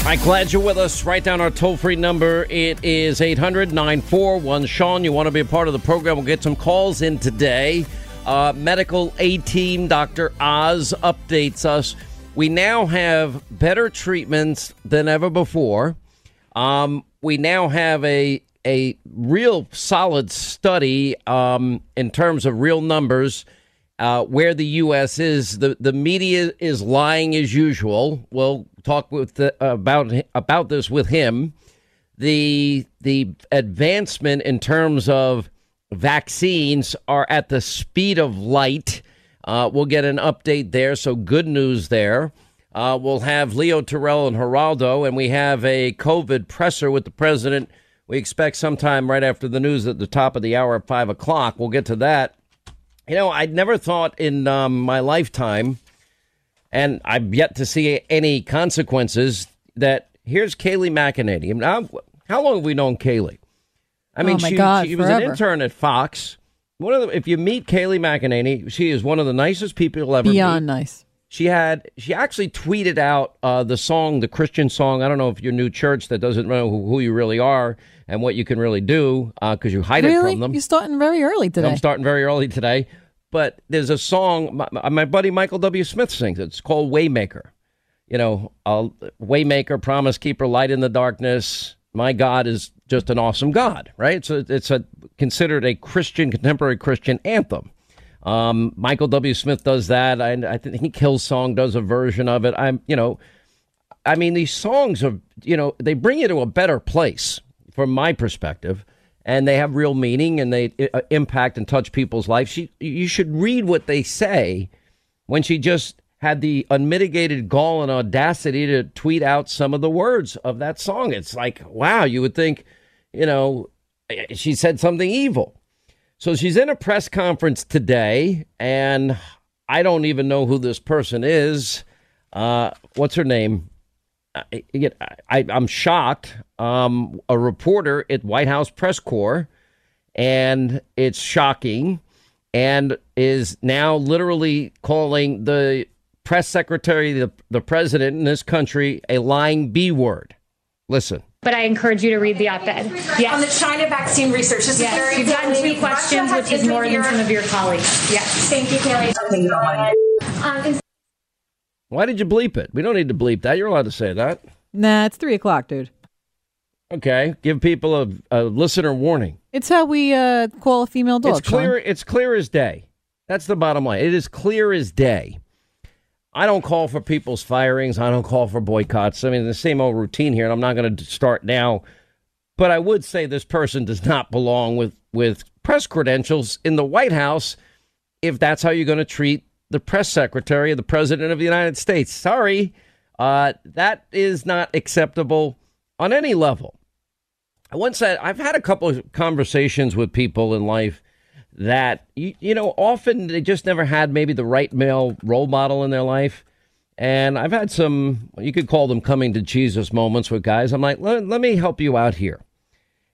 All right, glad you're with us. Write down our toll free number. It is 800 941 Sean. You want to be a part of the program? We'll get some calls in today. Uh, medical A team, Dr. Oz, updates us. We now have better treatments than ever before. Um, we now have a a real solid study um, in terms of real numbers uh, where the U.S. is. The the media is lying as usual. We'll talk with the, about about this with him. The the advancement in terms of vaccines are at the speed of light. Uh, we'll get an update there. So good news there. Uh, we'll have Leo Terrell and Geraldo, and we have a COVID presser with the president. We expect sometime right after the news at the top of the hour at five o'clock. We'll get to that. You know, I'd never thought in um, my lifetime and I've yet to see any consequences. That here's Kayleigh McEnany. Now, how long have we known Kayleigh? I mean, oh she, God, she was an intern at Fox. One of the, if you meet Kayleigh McEnany, she is one of the nicest people you'll ever Beyond meet. nice. She had she actually tweeted out uh, the song, the Christian song. I don't know if your new church that doesn't know who, who you really are and what you can really do because uh, you hide really? it from them. You're starting very early today. I'm starting very early today. But there's a song my, my buddy Michael W. Smith sings. It's called Waymaker. You know, uh, Waymaker, Promise Keeper, Light in the Darkness. My God is just an awesome God, right? So it's a considered a Christian contemporary Christian anthem. Um, Michael W. Smith does that. I, I think Hillsong does a version of it. I'm, you know, I mean, these songs are, you know, they bring you to a better place from my perspective and they have real meaning and they uh, impact and touch people's lives. She, you should read what they say when she just had the unmitigated gall and audacity to tweet out some of the words of that song. It's like, wow, you would think, you know, she said something evil. So she's in a press conference today, and I don't even know who this person is. Uh, what's her name? I, am shocked. Um, a reporter at White House press corps, and it's shocking, and is now literally calling the press secretary, the, the president in this country, a lying B word. Listen. But I encourage you to read the op-ed. Yes. On the China vaccine research, this yes. is very You've gotten three questions, which is more than some of your colleagues. Yes. Thank you, Kayleigh. Um, why did you bleep it? We don't need to bleep that. You're allowed to say that. Nah, it's three o'clock, dude. Okay, give people a, a listener warning. It's how we uh, call a female dog. It's clear. Sean. It's clear as day. That's the bottom line. It is clear as day. I don't call for people's firings. I don't call for boycotts. I mean, the same old routine here, and I'm not going to start now. But I would say this person does not belong with with press credentials in the White House if that's how you're going to treat the press secretary of the president of the United States. Sorry, uh, that is not acceptable on any level. I once said I've had a couple of conversations with people in life that you, you know often they just never had maybe the right male role model in their life. And I've had some, you could call them coming to Jesus moments with guys. I'm like, let, let me help you out here.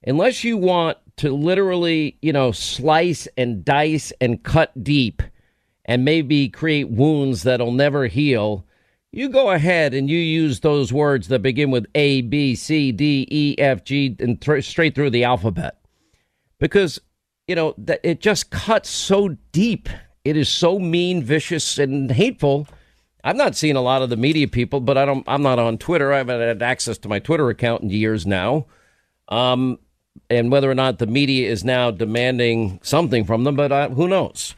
Unless you want to literally, you know, slice and dice and cut deep and maybe create wounds that'll never heal, you go ahead and you use those words that begin with A, B, C, D, E, F, G, and th- straight through the alphabet. Because, you know, that it just cuts so deep. It is so mean, vicious, and hateful. I've not seen a lot of the media people, but I don't. I'm not on Twitter. I haven't had access to my Twitter account in years now. Um, and whether or not the media is now demanding something from them, but uh, who knows?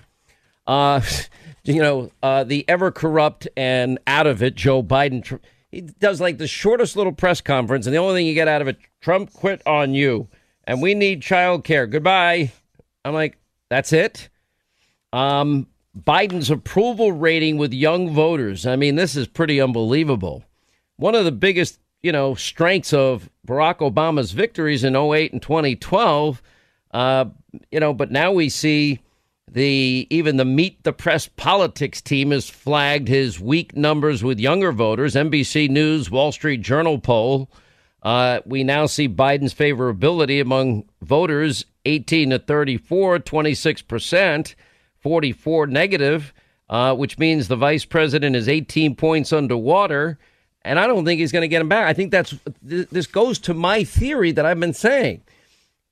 Uh, you know, uh, the ever corrupt and out of it Joe Biden. He does like the shortest little press conference, and the only thing you get out of it, Trump quit on you, and we need child care. Goodbye. I'm like, that's it. Um, Biden's approval rating with young voters. I mean, this is pretty unbelievable. One of the biggest, you know, strengths of Barack Obama's victories in 08 and 2012, uh, you know, but now we see the even the meet the press politics team has flagged his weak numbers with younger voters. NBC News, Wall Street Journal poll. Uh, we now see Biden's favorability among voters 18 to 34, 26 percent, 44 negative, uh, which means the vice president is 18 points underwater. And I don't think he's going to get him back. I think that's this goes to my theory that I've been saying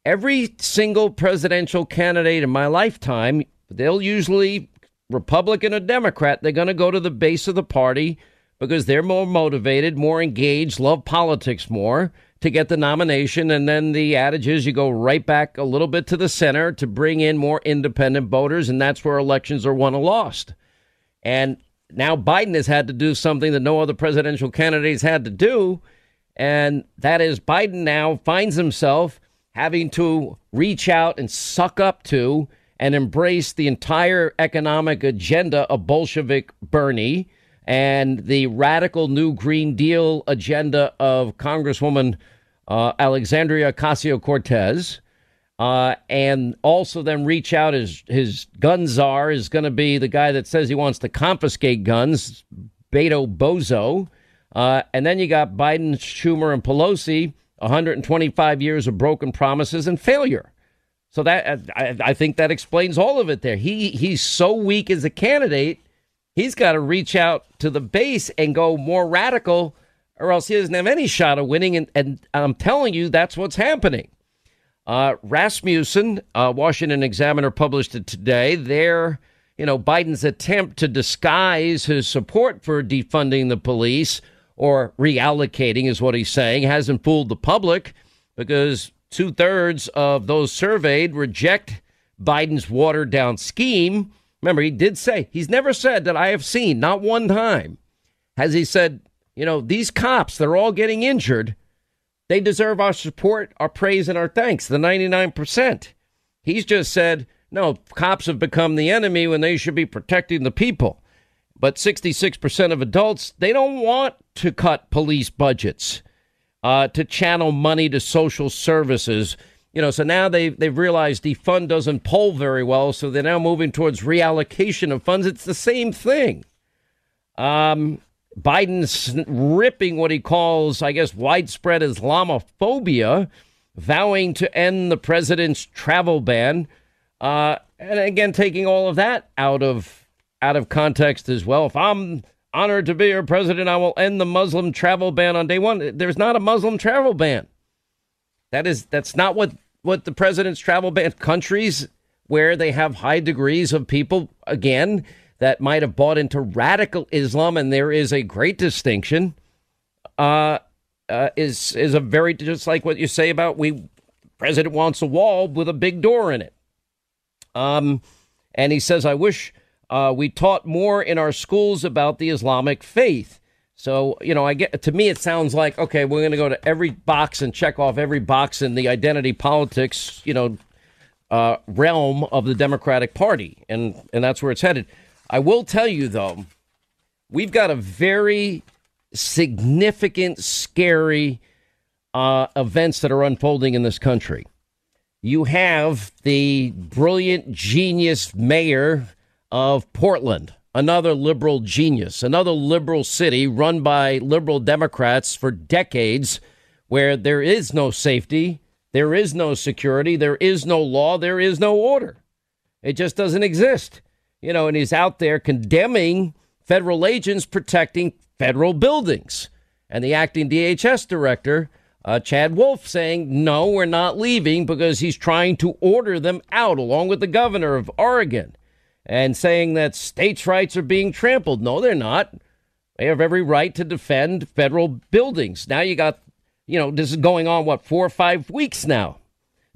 every single presidential candidate in my lifetime, they'll usually Republican or Democrat, they're going to go to the base of the party because they're more motivated, more engaged, love politics more to get the nomination. And then the adage is you go right back a little bit to the center to bring in more independent voters. And that's where elections are won or lost. And now Biden has had to do something that no other presidential candidates had to do. And that is Biden now finds himself having to reach out and suck up to and embrace the entire economic agenda of Bolshevik Bernie and the radical new Green Deal agenda of Congresswoman uh, Alexandria Ocasio Cortez. Uh, and also then reach out his his gun czar is going to be the guy that says he wants to confiscate guns, Beto Bozo. Uh, and then you got Biden, Schumer, and Pelosi 125 years of broken promises and failure. So that I, I, think that explains all of it. There, he he's so weak as a candidate. He's got to reach out to the base and go more radical, or else he doesn't have any shot of winning. And, and I'm telling you, that's what's happening. Uh, Rasmussen, uh, Washington Examiner published it today. There, you know, Biden's attempt to disguise his support for defunding the police or reallocating is what he's saying, hasn't fooled the public because two thirds of those surveyed reject Biden's watered down scheme. Remember, he did say, he's never said that I have seen, not one time, has he said, you know, these cops, they're all getting injured. They deserve our support, our praise, and our thanks, the 99%. He's just said, no, cops have become the enemy when they should be protecting the people. But 66% of adults, they don't want to cut police budgets, uh, to channel money to social services. You know, so now they they've realized the fund doesn't poll very well, so they're now moving towards reallocation of funds. It's the same thing. Um, Biden's ripping what he calls, I guess, widespread Islamophobia, vowing to end the president's travel ban, uh, and again taking all of that out of out of context as well. If I'm honored to be your president, I will end the Muslim travel ban on day one. There's not a Muslim travel ban. That is that's not what what the president's travel ban countries where they have high degrees of people again that might have bought into radical Islam, and there is a great distinction. Uh, uh, is is a very just like what you say about we president wants a wall with a big door in it. Um, and he says, I wish uh, we taught more in our schools about the Islamic faith. So, you know, I get to me, it sounds like, okay, we're going to go to every box and check off every box in the identity politics, you know, uh, realm of the Democratic Party. And, and that's where it's headed. I will tell you, though, we've got a very significant, scary uh, events that are unfolding in this country. You have the brilliant genius mayor of Portland, another liberal genius, another liberal city run by liberal Democrats for decades, where there is no safety, there is no security, there is no law, there is no order. It just doesn't exist. You know, and he's out there condemning federal agents protecting federal buildings. And the acting DHS director, uh, Chad Wolf, saying, no, we're not leaving because he's trying to order them out, along with the governor of Oregon, and saying that states' rights are being trampled. No, they're not. They have every right to defend federal buildings. Now you got, you know, this is going on, what, four or five weeks now.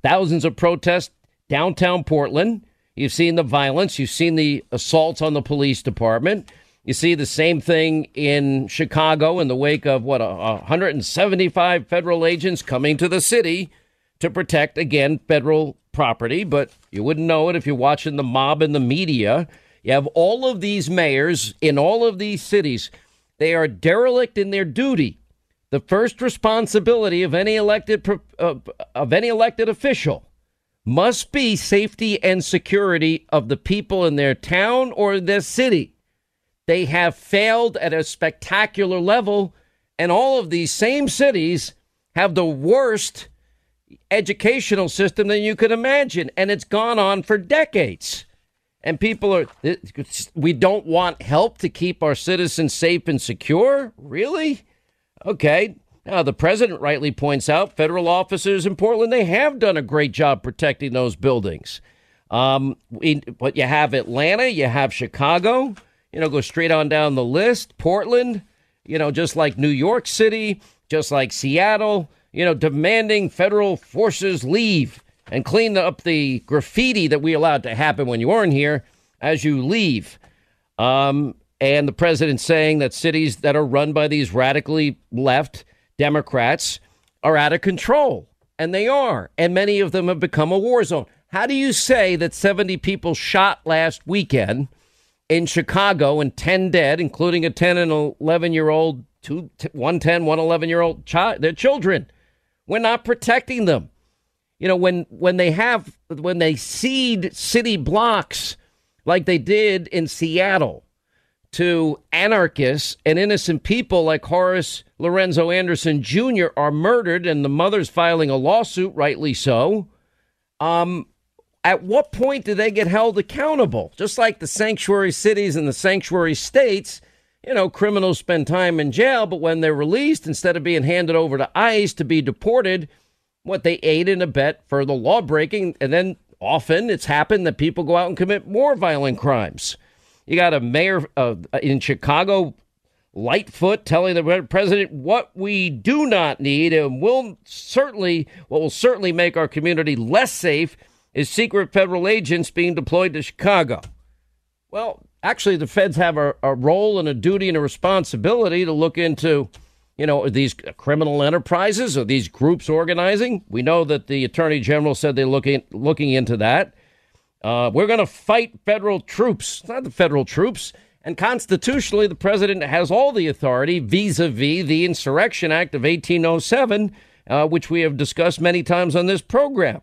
Thousands of protests downtown Portland. You've seen the violence, you've seen the assaults on the police department. You see the same thing in Chicago in the wake of what, 175 federal agents coming to the city to protect, again, federal property. But you wouldn't know it if you're watching the mob and the media. You have all of these mayors in all of these cities. They are derelict in their duty. The first responsibility of any elected uh, of any elected official must be safety and security of the people in their town or their city. They have failed at a spectacular level, and all of these same cities have the worst educational system than you could imagine, and it's gone on for decades. And people are, we don't want help to keep our citizens safe and secure? Really? Okay. Now, the president rightly points out federal officers in Portland, they have done a great job protecting those buildings. Um, but you have Atlanta, you have Chicago, you know, go straight on down the list. Portland, you know, just like New York City, just like Seattle, you know, demanding federal forces leave and clean up the graffiti that we allowed to happen when you weren't here as you leave. Um, and the president saying that cities that are run by these radically left Democrats are out of control. And they are. And many of them have become a war zone. How do you say that 70 people shot last weekend? in Chicago and 10 dead, including a 10 and 11 year old, two, one 10, one 11 year old child, their children. We're not protecting them. You know, when, when they have, when they cede city blocks like they did in Seattle to anarchists and innocent people like Horace Lorenzo Anderson Jr. are murdered and the mother's filing a lawsuit, rightly so. Um, at what point do they get held accountable? Just like the sanctuary cities and the sanctuary states, you know, criminals spend time in jail, but when they're released, instead of being handed over to ICE to be deported, what they aid and abet further law breaking, and then often it's happened that people go out and commit more violent crimes. You got a mayor uh, in Chicago, Lightfoot, telling the president what we do not need and will certainly, what will certainly make our community less safe is secret federal agents being deployed to Chicago. Well, actually, the feds have a, a role and a duty and a responsibility to look into, you know, these criminal enterprises or these groups organizing. We know that the attorney general said they're looking looking into that. Uh, we're going to fight federal troops, not the federal troops. And constitutionally, the president has all the authority vis a vis the Insurrection Act of 1807, uh, which we have discussed many times on this program.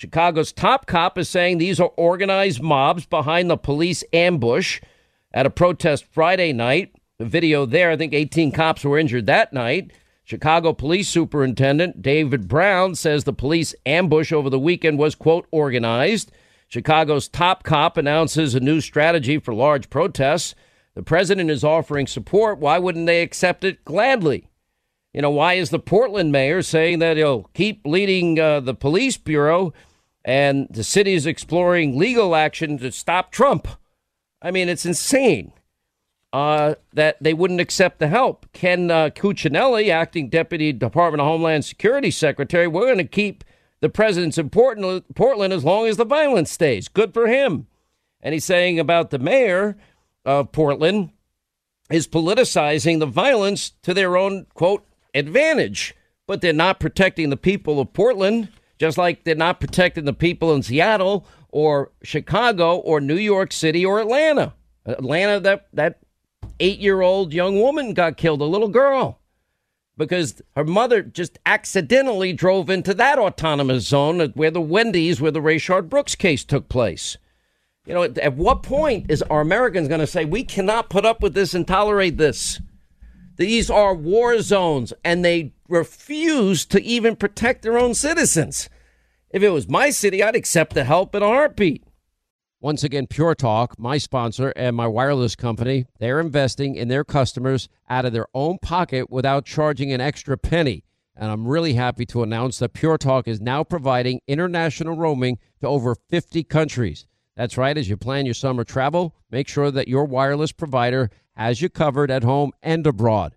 Chicago's top cop is saying these are organized mobs behind the police ambush at a protest Friday night. The video there, I think 18 cops were injured that night. Chicago Police Superintendent David Brown says the police ambush over the weekend was, quote, organized. Chicago's top cop announces a new strategy for large protests. The president is offering support. Why wouldn't they accept it gladly? You know, why is the Portland mayor saying that he'll keep leading uh, the police bureau and the city is exploring legal action to stop Trump. I mean, it's insane uh, that they wouldn't accept the help. Ken uh, Cuccinelli, acting deputy Department of Homeland Security secretary, we're going to keep the president's in Portland as long as the violence stays. Good for him. And he's saying about the mayor of Portland is politicizing the violence to their own, quote, advantage. But they're not protecting the people of Portland just like they're not protecting the people in Seattle or Chicago or New York City or Atlanta. Atlanta, that that eight year old young woman got killed, a little girl, because her mother just accidentally drove into that autonomous zone where the Wendy's, where the Rayshard Brooks case took place. You know, at, at what point is our Americans going to say we cannot put up with this and tolerate this? These are war zones, and they refuse to even protect their own citizens. If it was my city, I'd accept the help in a heartbeat. Once again, Pure Talk, my sponsor and my wireless company, they're investing in their customers out of their own pocket without charging an extra penny. And I'm really happy to announce that Pure Talk is now providing international roaming to over 50 countries. That's right, as you plan your summer travel, make sure that your wireless provider has you covered at home and abroad.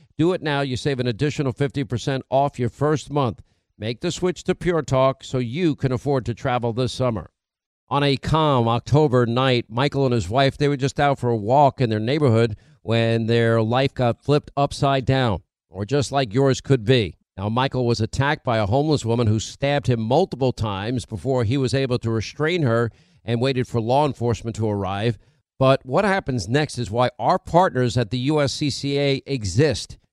Do it now. You save an additional 50% off your first month. Make the switch to Pure Talk so you can afford to travel this summer. On a calm October night, Michael and his wife, they were just out for a walk in their neighborhood when their life got flipped upside down, or just like yours could be. Now, Michael was attacked by a homeless woman who stabbed him multiple times before he was able to restrain her and waited for law enforcement to arrive. But what happens next is why our partners at the USCCA exist.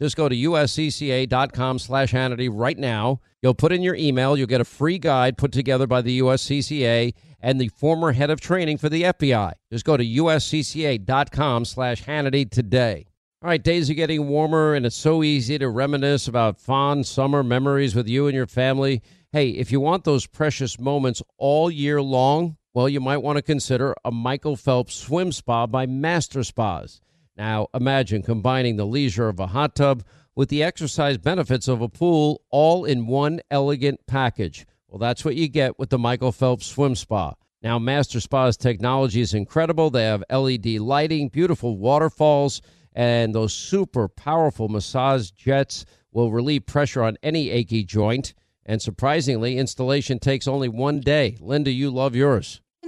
just go to uscca.com slash Hannity right now. You'll put in your email. You'll get a free guide put together by the USCCA and the former head of training for the FBI. Just go to uscca.com slash Hannity today. All right, days are getting warmer, and it's so easy to reminisce about fond summer memories with you and your family. Hey, if you want those precious moments all year long, well, you might want to consider a Michael Phelps swim spa by Master Spas. Now, imagine combining the leisure of a hot tub with the exercise benefits of a pool all in one elegant package. Well, that's what you get with the Michael Phelps Swim Spa. Now, Master Spa's technology is incredible. They have LED lighting, beautiful waterfalls, and those super powerful massage jets will relieve pressure on any achy joint. And surprisingly, installation takes only one day. Linda, you love yours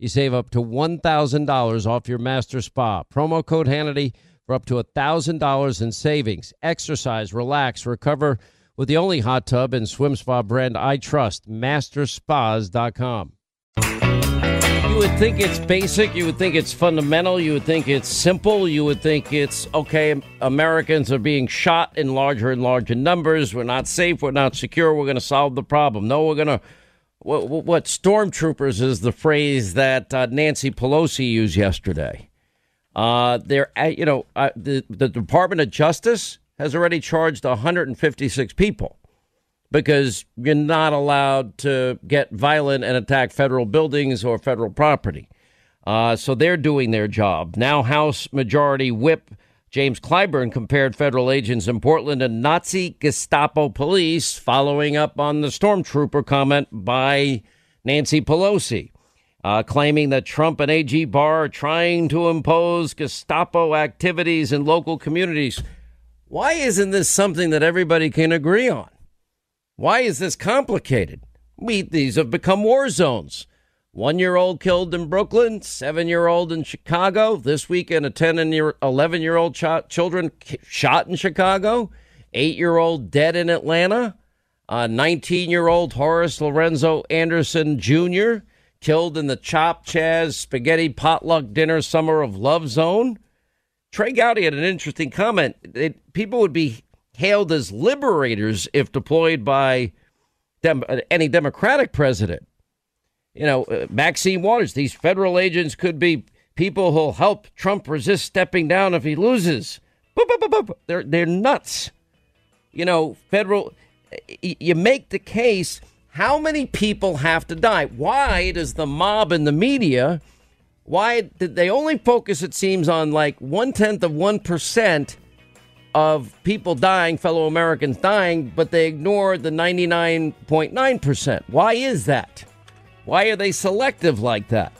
You save up to $1,000 off your master spa. Promo code Hannity for up to $1,000 in savings. Exercise, relax, recover with the only hot tub and swim spa brand I trust, masterspas.com. You would think it's basic. You would think it's fundamental. You would think it's simple. You would think it's okay. Americans are being shot in larger and larger numbers. We're not safe. We're not secure. We're going to solve the problem. No, we're going to what, what stormtroopers is the phrase that uh, Nancy Pelosi used yesterday. Uh, they're, you know, uh, the, the Department of Justice has already charged 156 people because you're not allowed to get violent and attack federal buildings or federal property. Uh, so they're doing their job. Now, House Majority Whip James Clyburn compared federal agents in Portland to Nazi Gestapo police, following up on the stormtrooper comment by Nancy Pelosi, uh, claiming that Trump and AG Barr are trying to impose Gestapo activities in local communities. Why isn't this something that everybody can agree on? Why is this complicated? We, these have become war zones. One year old killed in Brooklyn, seven year old in Chicago. This weekend, a 10 and 11 year old ch- children shot in Chicago, eight year old dead in Atlanta. 19 year old Horace Lorenzo Anderson Jr., killed in the Chop Chaz Spaghetti Potluck Dinner Summer of Love Zone. Trey Gowdy had an interesting comment. It, people would be hailed as liberators if deployed by dem- any Democratic president. You know, uh, Maxine Waters, these federal agents could be people who'll help Trump resist stepping down if he loses. Boop, boop, boop, they're, they're nuts. You know, federal, you make the case how many people have to die? Why does the mob and the media, why did they only focus, it seems, on like one tenth of 1%? of people dying, fellow Americans dying, but they ignore the 99.9%. Why is that? Why are they selective like that?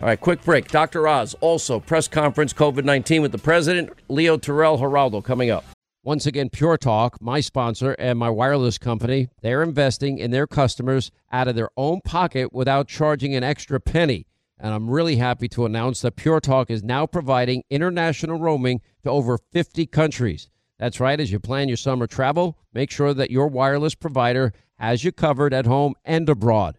All right, quick break. Dr. Oz, also press conference COVID 19 with the president, Leo Terrell Geraldo, coming up. Once again, Pure Talk, my sponsor and my wireless company, they're investing in their customers out of their own pocket without charging an extra penny. And I'm really happy to announce that Pure Talk is now providing international roaming to over 50 countries. That's right, as you plan your summer travel, make sure that your wireless provider has you covered at home and abroad.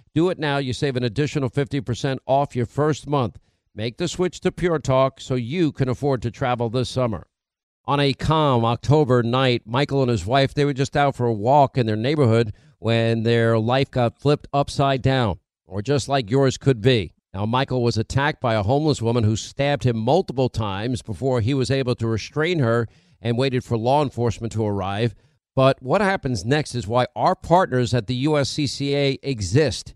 Do it now. You save an additional 50% off your first month. Make the switch to Pure Talk so you can afford to travel this summer. On a calm October night, Michael and his wife, they were just out for a walk in their neighborhood when their life got flipped upside down, or just like yours could be. Now, Michael was attacked by a homeless woman who stabbed him multiple times before he was able to restrain her and waited for law enforcement to arrive. But what happens next is why our partners at the USCCA exist.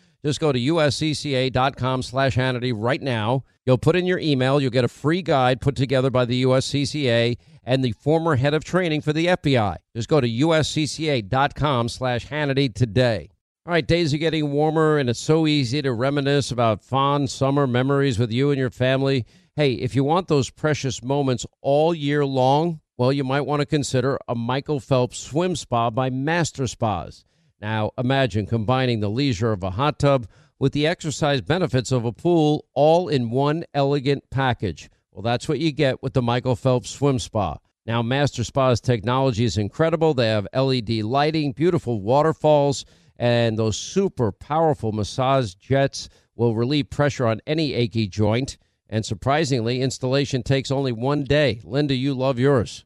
just go to uscca.com slash Hannity right now. You'll put in your email. You'll get a free guide put together by the USCCA and the former head of training for the FBI. Just go to uscca.com slash Hannity today. All right, days are getting warmer, and it's so easy to reminisce about fond summer memories with you and your family. Hey, if you want those precious moments all year long, well, you might want to consider a Michael Phelps swim spa by Master Spas. Now, imagine combining the leisure of a hot tub with the exercise benefits of a pool all in one elegant package. Well, that's what you get with the Michael Phelps Swim Spa. Now, Master Spa's technology is incredible. They have LED lighting, beautiful waterfalls, and those super powerful massage jets will relieve pressure on any achy joint. And surprisingly, installation takes only one day. Linda, you love yours.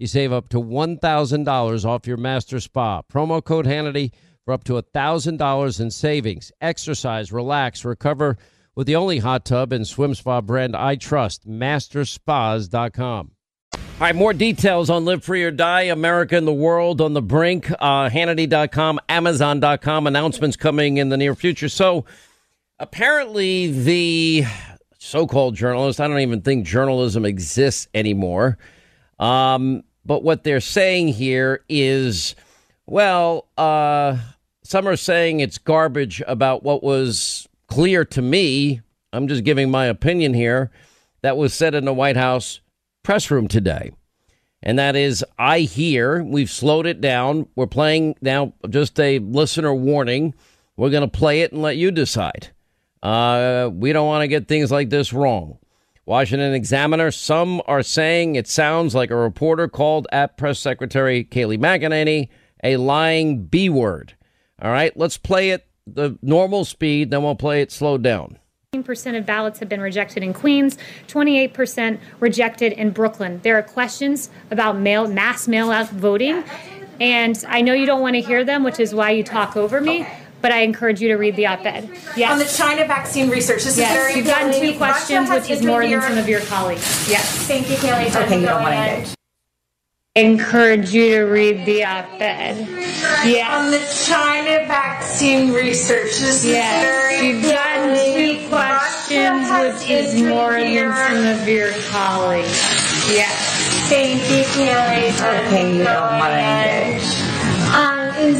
You save up to $1,000 off your master spa. Promo code Hannity for up to $1,000 in savings. Exercise, relax, recover with the only hot tub and swim spa brand I trust, masterspas.com. All right, more details on Live Free or Die, America and the World on the brink. Uh, Hannity.com, Amazon.com, announcements coming in the near future. So apparently, the so called journalist, I don't even think journalism exists anymore. Um, but what they're saying here is, well, uh, some are saying it's garbage about what was clear to me. I'm just giving my opinion here. That was said in the White House press room today. And that is, I hear we've slowed it down. We're playing now just a listener warning. We're going to play it and let you decide. Uh, we don't want to get things like this wrong. Washington Examiner. Some are saying it sounds like a reporter called at Press Secretary Kayleigh McEnany a lying B word. All right, let's play it the normal speed, then we'll play it slowed down. percent of ballots have been rejected in Queens, 28% rejected in Brooklyn. There are questions about mail, mass mail out voting, and I know you don't want to hear them, which is why you talk over me. But I encourage you to read the op-ed. Yes. On the China vaccine research, this yes. is very You've gotten two important. questions, which is more than some of your colleagues. Yes. Thank you, Kayleigh. Okay, you don't want to engage. Encourage you to read the op-ed. On Yes. the China vaccine research, this Yes. is very You've gotten two important. questions, Russia has which is entered more than your- some of your colleagues. Yes. Thank you, Kayleigh. Okay, you don't want to engage. Um,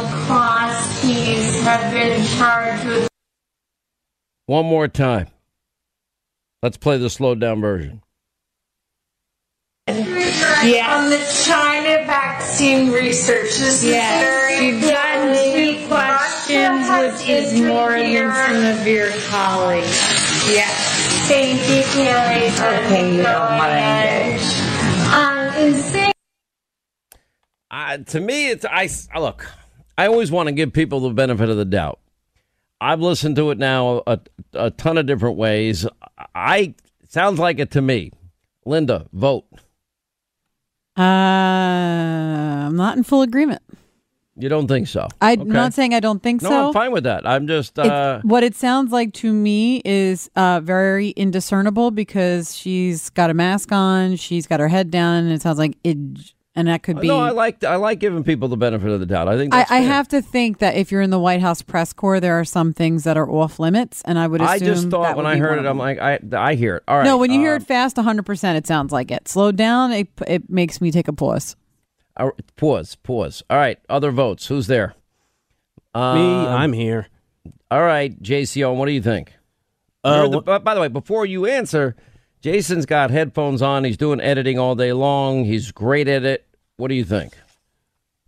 in St. Louis, the McCloskeys have been charged with One more time. Let's play the slowed down version. Yes. on the China vaccine research. This Yes, is very you've gotten two questions, which is more than some of your colleagues. Yes. Thank you, Kayleigh. Okay, you don't want to engage. Um, in Uh, to me, it's I look. I always want to give people the benefit of the doubt. I've listened to it now a, a ton of different ways. I sounds like it to me. Linda, vote. Uh, I'm not in full agreement. You don't think so? I'm Okay. not saying I don't think No, so. I'm fine with that. I'm just. Uh, what it sounds like to me is uh, very indiscernible because she's got a mask on, she's got her head down, and it sounds like it. And that could be. no, I like I like giving people the benefit of the doubt. I think I, that's I fair. have to think that if you're in the White House press corps, there are some things that are off limits, and I would assume. I just thought that when I heard it, I'm like, I I hear it. All right. no, when you hear um, it fast, 100, percent it sounds like it. Slow down, it it makes me take a pause. uh, pause, pause. All right, other votes. Who's there? Me, Um, I'm here. All right, JCO, what do you think? Uh, the- by by the way, before you answer, Jason's got headphones on. He's doing editing all day long. He's great at it. What do you think?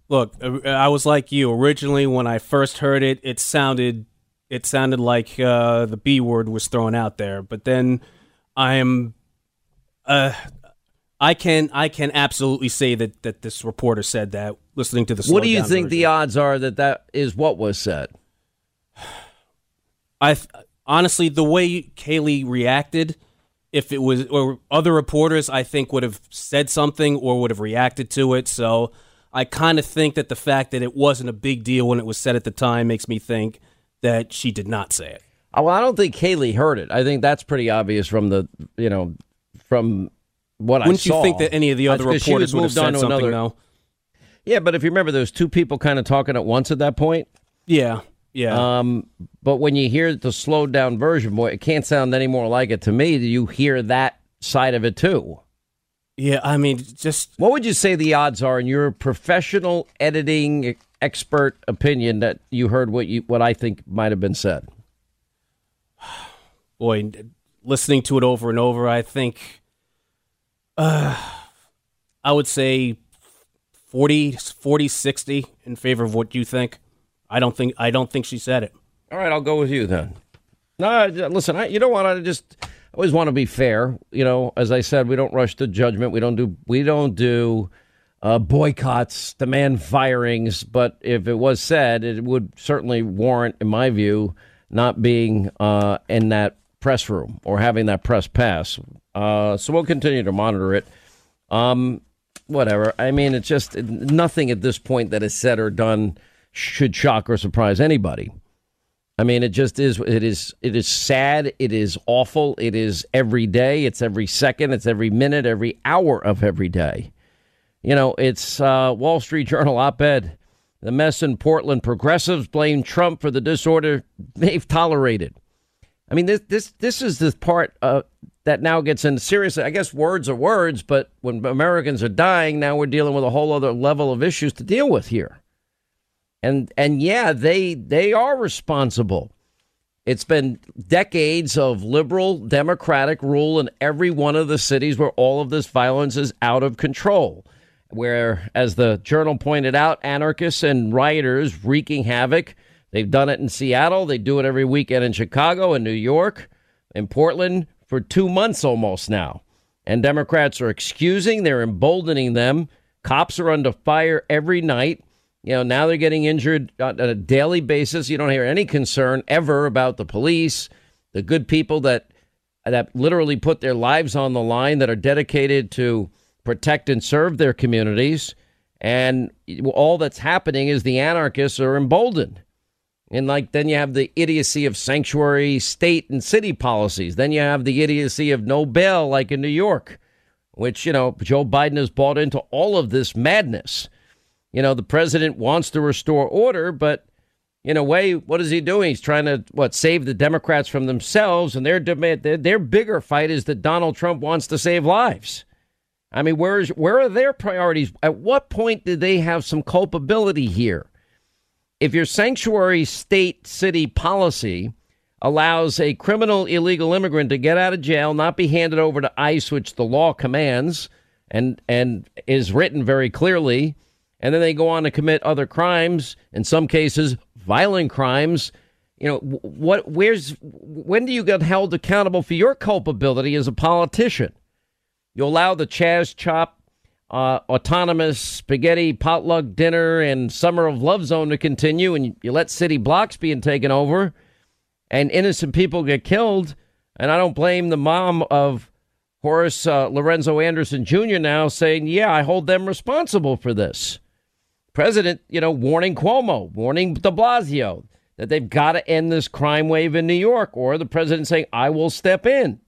Look, uh, I was like you originally when I first heard it. It sounded, it sounded like uh, the B word was thrown out there. But then, I'm, uh, I can I can absolutely say that that this reporter said that. Listening to the what do you think the odds are that that is what was said? I th- honestly, the way Kayleigh reacted, if it was or other reporters, I think would have said something or would have reacted to it. So I kind of think that the fact that it wasn't a big deal when it was said at the time makes me think that she did not say it. Oh, Well, I don't think Kayleigh heard it. I think that's pretty obvious from the you know from what Wouldn't I saw. Wouldn't you think that any of the other reporters would have moved on said to something? another- though. Yeah, but if you remember, there was two people kind of talking at once at that point. Yeah, yeah. Um, but when you hear the slowed down version, boy, it can't sound any more like it to me. Do you hear that side of it too? yeah, I mean, just What would you say the odds are in your professional editing expert opinion that you heard what you what I think might have been said? boy, listening to it over and over, I think, uh, I would say 40, 40, 60 in favor of what you think. I don't think I don't think she said it. All right, I'll go with you then. No, listen, I, you know what? I just I always want to be fair. You know, as I said, we don't rush to judgment. We don't do we don't do uh, boycotts, demand firings. But if it was said, it would certainly warrant, in my view, not being uh, in that press room or having that press pass. Uh, so we'll continue to monitor it. Um, whatever. I mean, it's just nothing at this point that is said or done should shock or surprise anybody. I mean, it just is. It is. It is sad. It is awful. It is every day. It's every second. It's every minute. Every hour of every day. You know, it's uh, Wall Street Journal op-ed. The mess in Portland. Progressives blame Trump for the disorder they've tolerated. I mean, this this this is the part uh, that now gets into seriously. I guess words are words, but when Americans are dying, now we're dealing with a whole other level of issues to deal with here. And and yeah, they they are responsible. It's been decades of liberal democratic rule in every one of the cities where all of this violence is out of control. Where, as the journal pointed out, anarchists and rioters wreaking havoc. They've done it in Seattle. They do it every weekend in Chicago and New York. in Portland for two months almost now. And Democrats are excusing, they're emboldening them. Cops are under fire every night. You know, now they're getting injured on a daily basis. You don't hear any concern ever about the police, the good people that that literally put their lives on the line, that are dedicated to protect and serve their communities. And all that's happening is the anarchists are emboldened. And like then you have the idiocy of sanctuary state and city policies. Then you have the idiocy of no bail, like in New York, which, you know, Joe Biden has bought into all of this madness. You know, the president wants to restore order, but in a way, what is he doing? He's trying to what save the Democrats from themselves, and their demand, their, their bigger fight is that Donald Trump wants to save lives. I mean, where is where are their priorities? At what point did they have some culpability here? If your sanctuary state city policy allows a criminal illegal immigrant to get out of jail, not be handed over to ICE, which the law commands and and is written very clearly, and then they go on to commit other crimes, in some cases violent crimes. You know what? Where's when do you get held accountable for your culpability as a politician? You allow the Chaz Chop, uh, autonomous spaghetti potluck dinner and summer of love zone to continue, and you let city blocks being taken over, and innocent people get killed. And I don't blame the mom of Horace uh, Lorenzo Anderson Jr. now saying, "Yeah, I hold them responsible for this." President, you know, warning Cuomo, warning De Blasio that they've got to end this crime wave in New York, or the president saying, I will step in.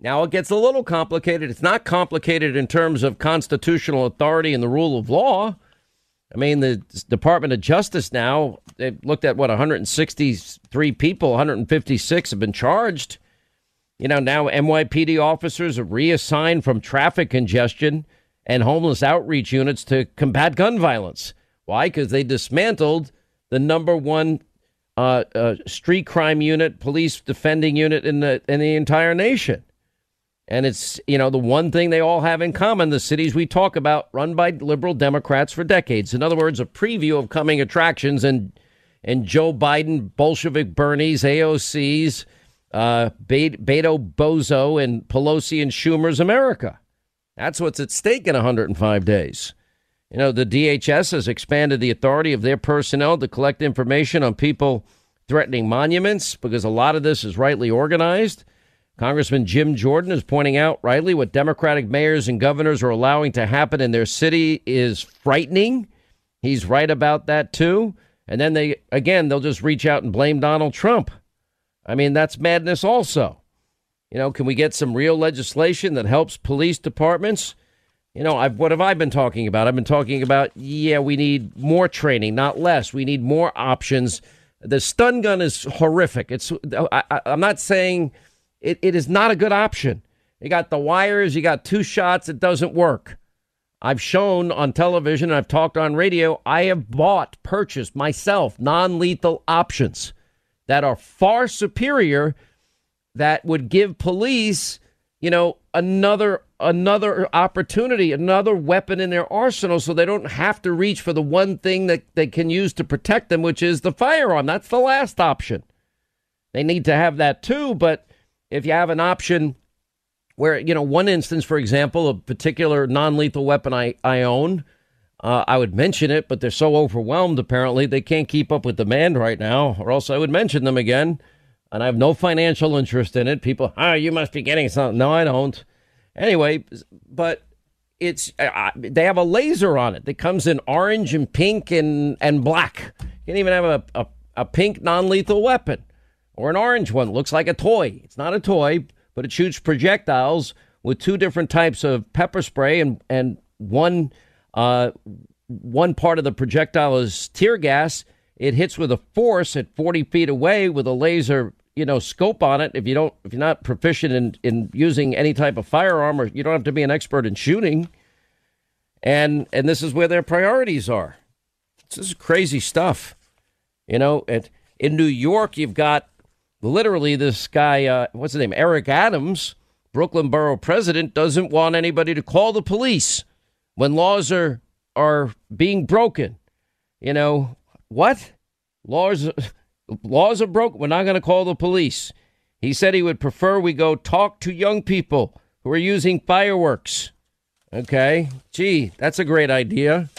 Now it gets a little complicated. It's not complicated in terms of constitutional authority and the rule of law. I mean, the Department of Justice now, they've looked at what 163 people, 156 have been charged. You know, now NYPD officers are reassigned from traffic congestion and homeless outreach units to combat gun violence. Why? Because they dismantled the number one uh, uh, street crime unit, police defending unit in the in the entire nation. And it's you know the one thing they all have in common: the cities we talk about, run by liberal Democrats for decades. In other words, a preview of coming attractions and and Joe Biden, Bolshevik Bernie's, AOC's, uh, Beto Bozo, and Pelosi and Schumer's America. That's what's at stake in 105 days. You know, the DHS has expanded the authority of their personnel to collect information on people threatening monuments because a lot of this is rightly organized. Congressman Jim Jordan is pointing out rightly what Democratic mayors and governors are allowing to happen in their city is frightening. He's right about that too. And then they, again, they'll just reach out and blame Donald Trump. I mean, that's madness also. You know, can we get some real legislation that helps police departments? You know, I've, what have I been talking about? I've been talking about, yeah, we need more training, not less. We need more options. The stun gun is horrific. It's, I, am not saying it, it is not a good option. You got the wires, you got two shots, it doesn't work. I've shown on television, I've talked on radio, I have bought, purchased myself non lethal options that are far superior that would give police, you know, another another opportunity, another weapon in their arsenal so they don't have to reach for the one thing that they can use to protect them, which is the firearm. That's the last option. They need to have that too, but if you have an option where, you know, one instance, for example, a particular non lethal weapon I, I own, uh, I would mention it, but they're so overwhelmed apparently they can't keep up with demand right now, or else I would mention them again and I have no financial interest in it. People, oh, you must be getting something. No, I don't. Anyway, but it's uh, they have a laser on it that comes in orange and pink and and black. You can even have a, a, a pink non-lethal weapon or an orange one. Looks like a toy. It's not a toy, but it shoots projectiles with two different types of pepper spray and and one uh, one part of the projectile is tear gas. It hits with a force at 40 feet away with a laser you know scope on it. If you don't if you're not proficient in in using any type of firearm or you don't have to be an expert in shooting. And and this is where their priorities are. This is crazy stuff. You know at, in new york you've got literally this guy uh, what's his name? Eric adams brooklyn borough president doesn't want anybody to call the police when laws are are being broken. You know what? Laws laws are broken. We're not going to call the police. He said he would prefer we go talk to young people who are using fireworks. Okay. Gee, that's a great idea.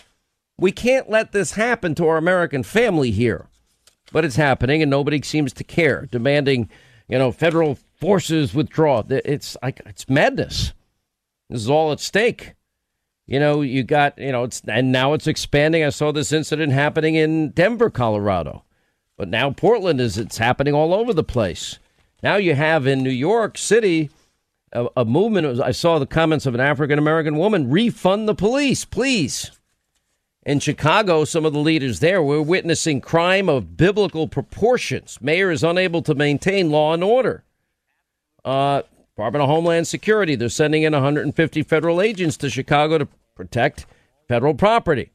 We can't let this happen to our American family here. But it's happening and nobody seems to care, demanding, you know, federal forces withdraw. It's like it's madness. This is all at stake. You know, you got, you know, it's and now it's expanding. I saw this incident happening in Denver, Colorado. But now Portland is it's happening all over the place. Now you have in New York City a, a movement. I saw the comments of an African American woman refund the police, please. In Chicago, some of the leaders there were witnessing crime of biblical proportions. Mayor is unable to maintain law and order. Uh, Department of Homeland Security, they're sending in 150 federal agents to Chicago to protect federal property.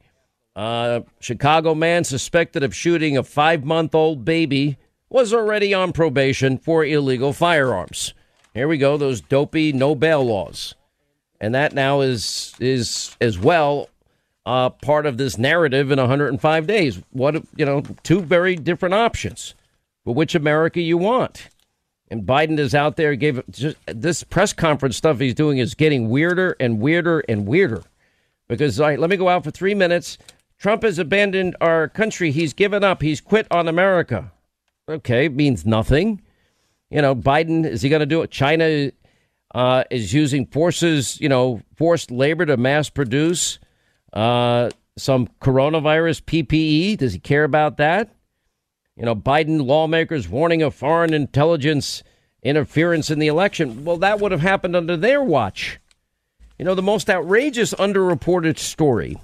Uh, Chicago man suspected of shooting a five month old baby was already on probation for illegal firearms. Here we go, those dopey no bail laws. And that now is is as well uh, part of this narrative in 105 days. What you know, two very different options. But which America you want? And Biden is out there. Gave just, this press conference stuff he's doing is getting weirder and weirder and weirder. Because all right, let me go out for three minutes. Trump has abandoned our country. He's given up. He's quit on America. Okay, means nothing. You know, Biden is he going to do it? China uh, is using forces, you know, forced labor to mass produce uh, some coronavirus PPE. Does he care about that? You know, Biden lawmakers warning of foreign intelligence interference in the election. Well, that would have happened under their watch. You know, the most outrageous underreported story,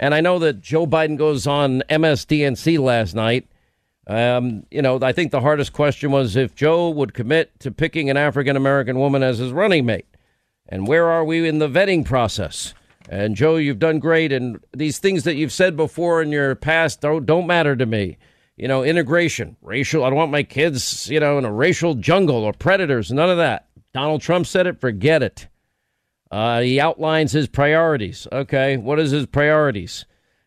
and I know that Joe Biden goes on MSDNC last night. Um, you know, I think the hardest question was if Joe would commit to picking an African American woman as his running mate. And where are we in the vetting process? And Joe, you've done great. And these things that you've said before in your past don't, don't matter to me. You know, integration, racial. I don't want my kids, you know, in a racial jungle or predators. None of that. Donald Trump said it. Forget it. Uh, he outlines his priorities. Okay, what is his priorities?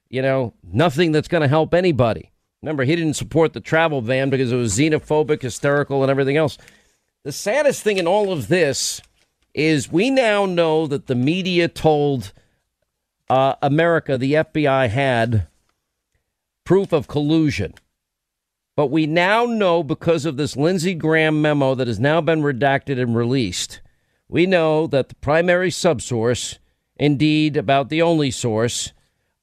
You know, nothing that's going to help anybody. Remember, he didn't support the travel ban because it was xenophobic, hysterical, and everything else. The saddest thing in all of this is we now know that the media told uh, America, the FBI had proof of collusion. But we now know because of this Lindsey Graham memo that has now been redacted and released, we know that the primary subsource, indeed about the only source,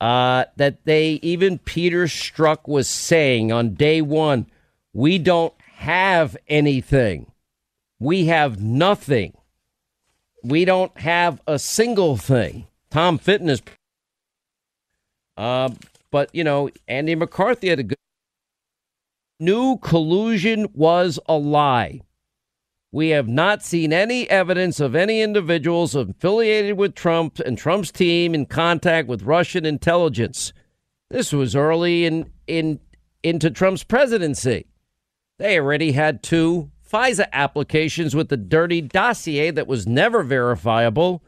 uh, that they, even Peter Strzok was saying on day one, we don't have anything. We have nothing. We don't have a single thing. Tom Fitton Uh, but, you know, Andy McCarthy had a good. New collusion was a lie. We have not seen any evidence of any individuals affiliated with Trump and Trump's team in contact with Russian intelligence. This was early in, in into Trump's presidency. They already had two FISA applications with the dirty dossier that was never verifiable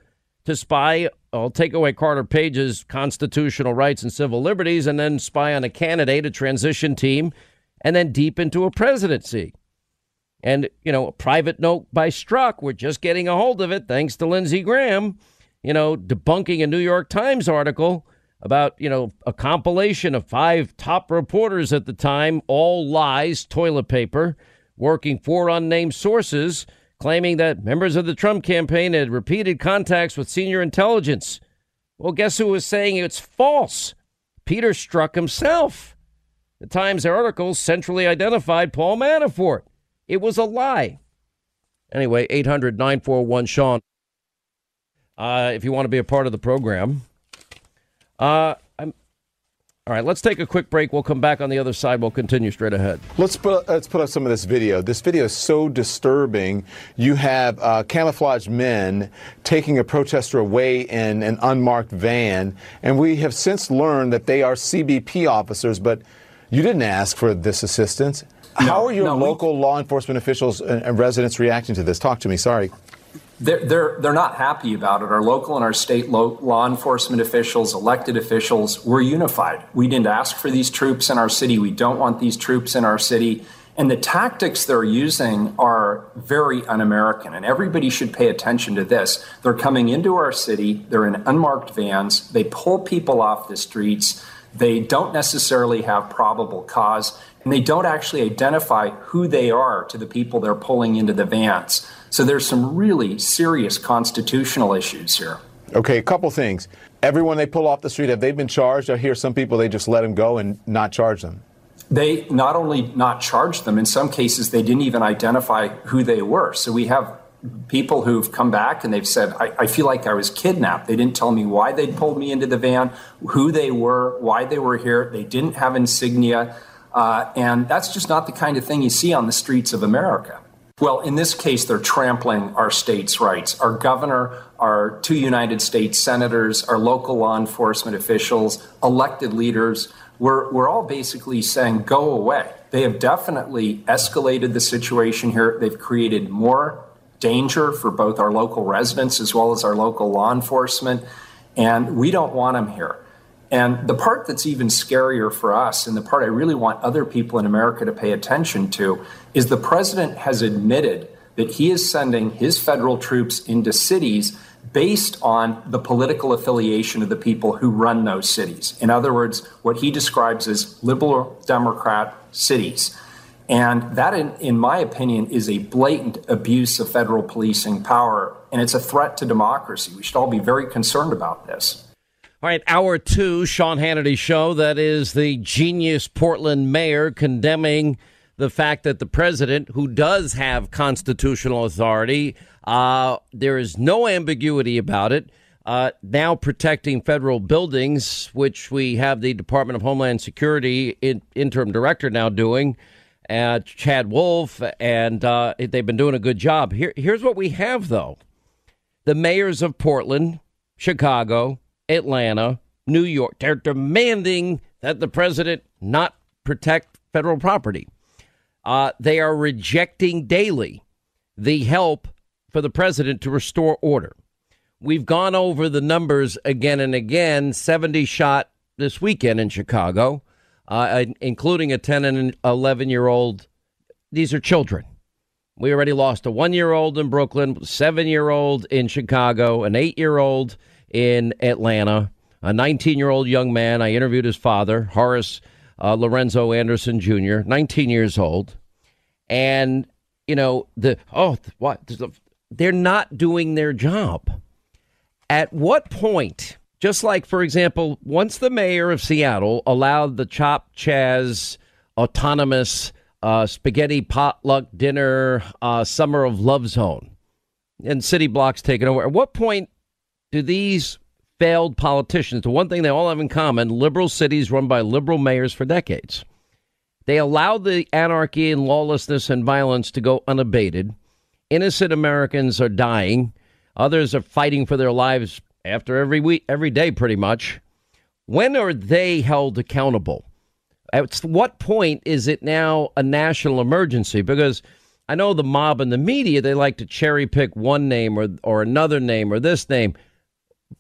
to spy I'll take away Carter Page's constitutional rights and civil liberties and then spy on a candidate, a transition team, and then deep into a presidency. And, you know, a private note by Strzok, we're just getting a hold of it thanks to Lindsey Graham, you know, debunking a New York Times article about, you know, a compilation of five top reporters at the time, all lies, toilet paper, working for unnamed sources claiming that members of the Trump campaign had repeated contacts with senior intelligence. Well, guess who was saying it's false? Peter Strzok himself. The Times article centrally identified Paul Manafort. It was a lie. Anyway, 800 941 Sean. Uh, if you want to be a part of the program. Uh, all right, let's take a quick break. We'll come back on the other side. We'll continue straight ahead. Let's put let's put up some of this video. This video is so disturbing. You have uh, camouflaged men taking a protester away in an unmarked van, and we have since learned that they are CBP officers. But you didn't ask for this assistance. No, How are your no, local we... law enforcement officials and residents reacting to this? Talk to me. Sorry they're, they're, they're not happy about it. Our local and our state lo- law enforcement officials, elected officials, we're unified. We didn't ask for these troops in our city. We don't want these troops in our city. And the tactics they're using are very un American, and everybody should pay attention to this. They're coming into our city, they're in unmarked vans, they pull people off the streets, they don't necessarily have probable cause, and they don't actually identify who they are to the people they're pulling into the vans. So there's some really serious constitutional issues here. Okay, a couple things. Everyone they pull off the street, have they been charged? I hear some people they just let them go and not charge them. They not only not charge them, in some cases they didn't even identify who they were. So we have people who've come back and they've said, I, I, feel like I was kidnapped. They didn't tell me why they'd pulled me into the van, who they were, why they were here. They didn't have insignia. Uh, and that's just not the kind of thing you see on the streets of America. Well, in this case, they're trampling our state's rights. Our governor, our two United States senators, our local law enforcement officials, elected leaders, we're, we're all basically saying, go away. They have definitely escalated the situation here. They've created more danger for both our local residents as well as our local law enforcement, and we don't want them here. And the part that's even scarier for us, and the part I really want other people in America to pay attention to, is the president has admitted that he is sending his federal troops into cities based on the political affiliation of the people who run those cities. In other words, what he describes as liberal Democrat cities. And that, in, in, my opinion, is a blatant abuse of federal policing power, and it's a threat to democracy. We should all be very concerned about this. All right, hour two, Sean Hannity show. That is the genius Portland mayor condemning the fact that the president, who does have constitutional authority, uh, there is no ambiguity about it. Uh, now protecting federal buildings, which we have the Department of Homeland Security in, interim director now doing, uh, Chad Wolf, and uh, they've been doing a good job. Here, here's what we have, though: the mayors of Portland, Chicago, Atlanta, New York, they're demanding that the president not protect federal property. Uh, they are rejecting daily the help for the president to restore order. We've gone over the numbers again and again 70 shot this weekend in Chicago, uh, including a 10 and 11 year old. These are children. We already lost a one year old in Brooklyn, seven year old in Chicago, an eight year old in Atlanta, a 19 year old young man. I interviewed his father, Horace uh, Lorenzo Anderson Jr., 19 years old. And, you know, the, oh, what? They're not doing their job. At what point, just like, for example, once the mayor of Seattle allowed the Chop Chaz autonomous uh, spaghetti potluck dinner uh, summer of love zone and city blocks taken over, at what point do these failed politicians, the one thing they all have in common, liberal cities run by liberal mayors for decades. They allow the anarchy and lawlessness and violence to go unabated. Innocent Americans are dying. Others are fighting for their lives after every week, every day, pretty much. When are they held accountable? At what point is it now a national emergency? Because I know the mob and the media, they like to cherry pick one name or, or another name or this name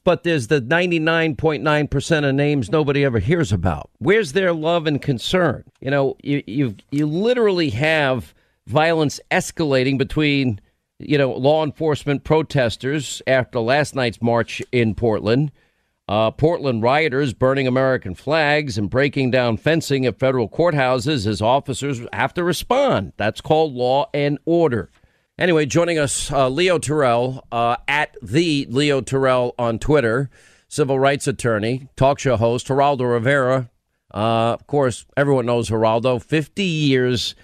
but there's the 99.9% of names nobody ever hears about. Where's their love and concern? You know, you you you literally have violence escalating between you know law enforcement protesters after last night's march in Portland. Uh, Portland rioters burning American flags and breaking down fencing at federal courthouses as officers have to respond. That's called law and order. Anyway, joining us, uh, Leo Terrell uh, at the Leo Terrell on Twitter, civil rights attorney, talk show host, Geraldo Rivera. Uh, of course, everyone knows Geraldo, 50 years,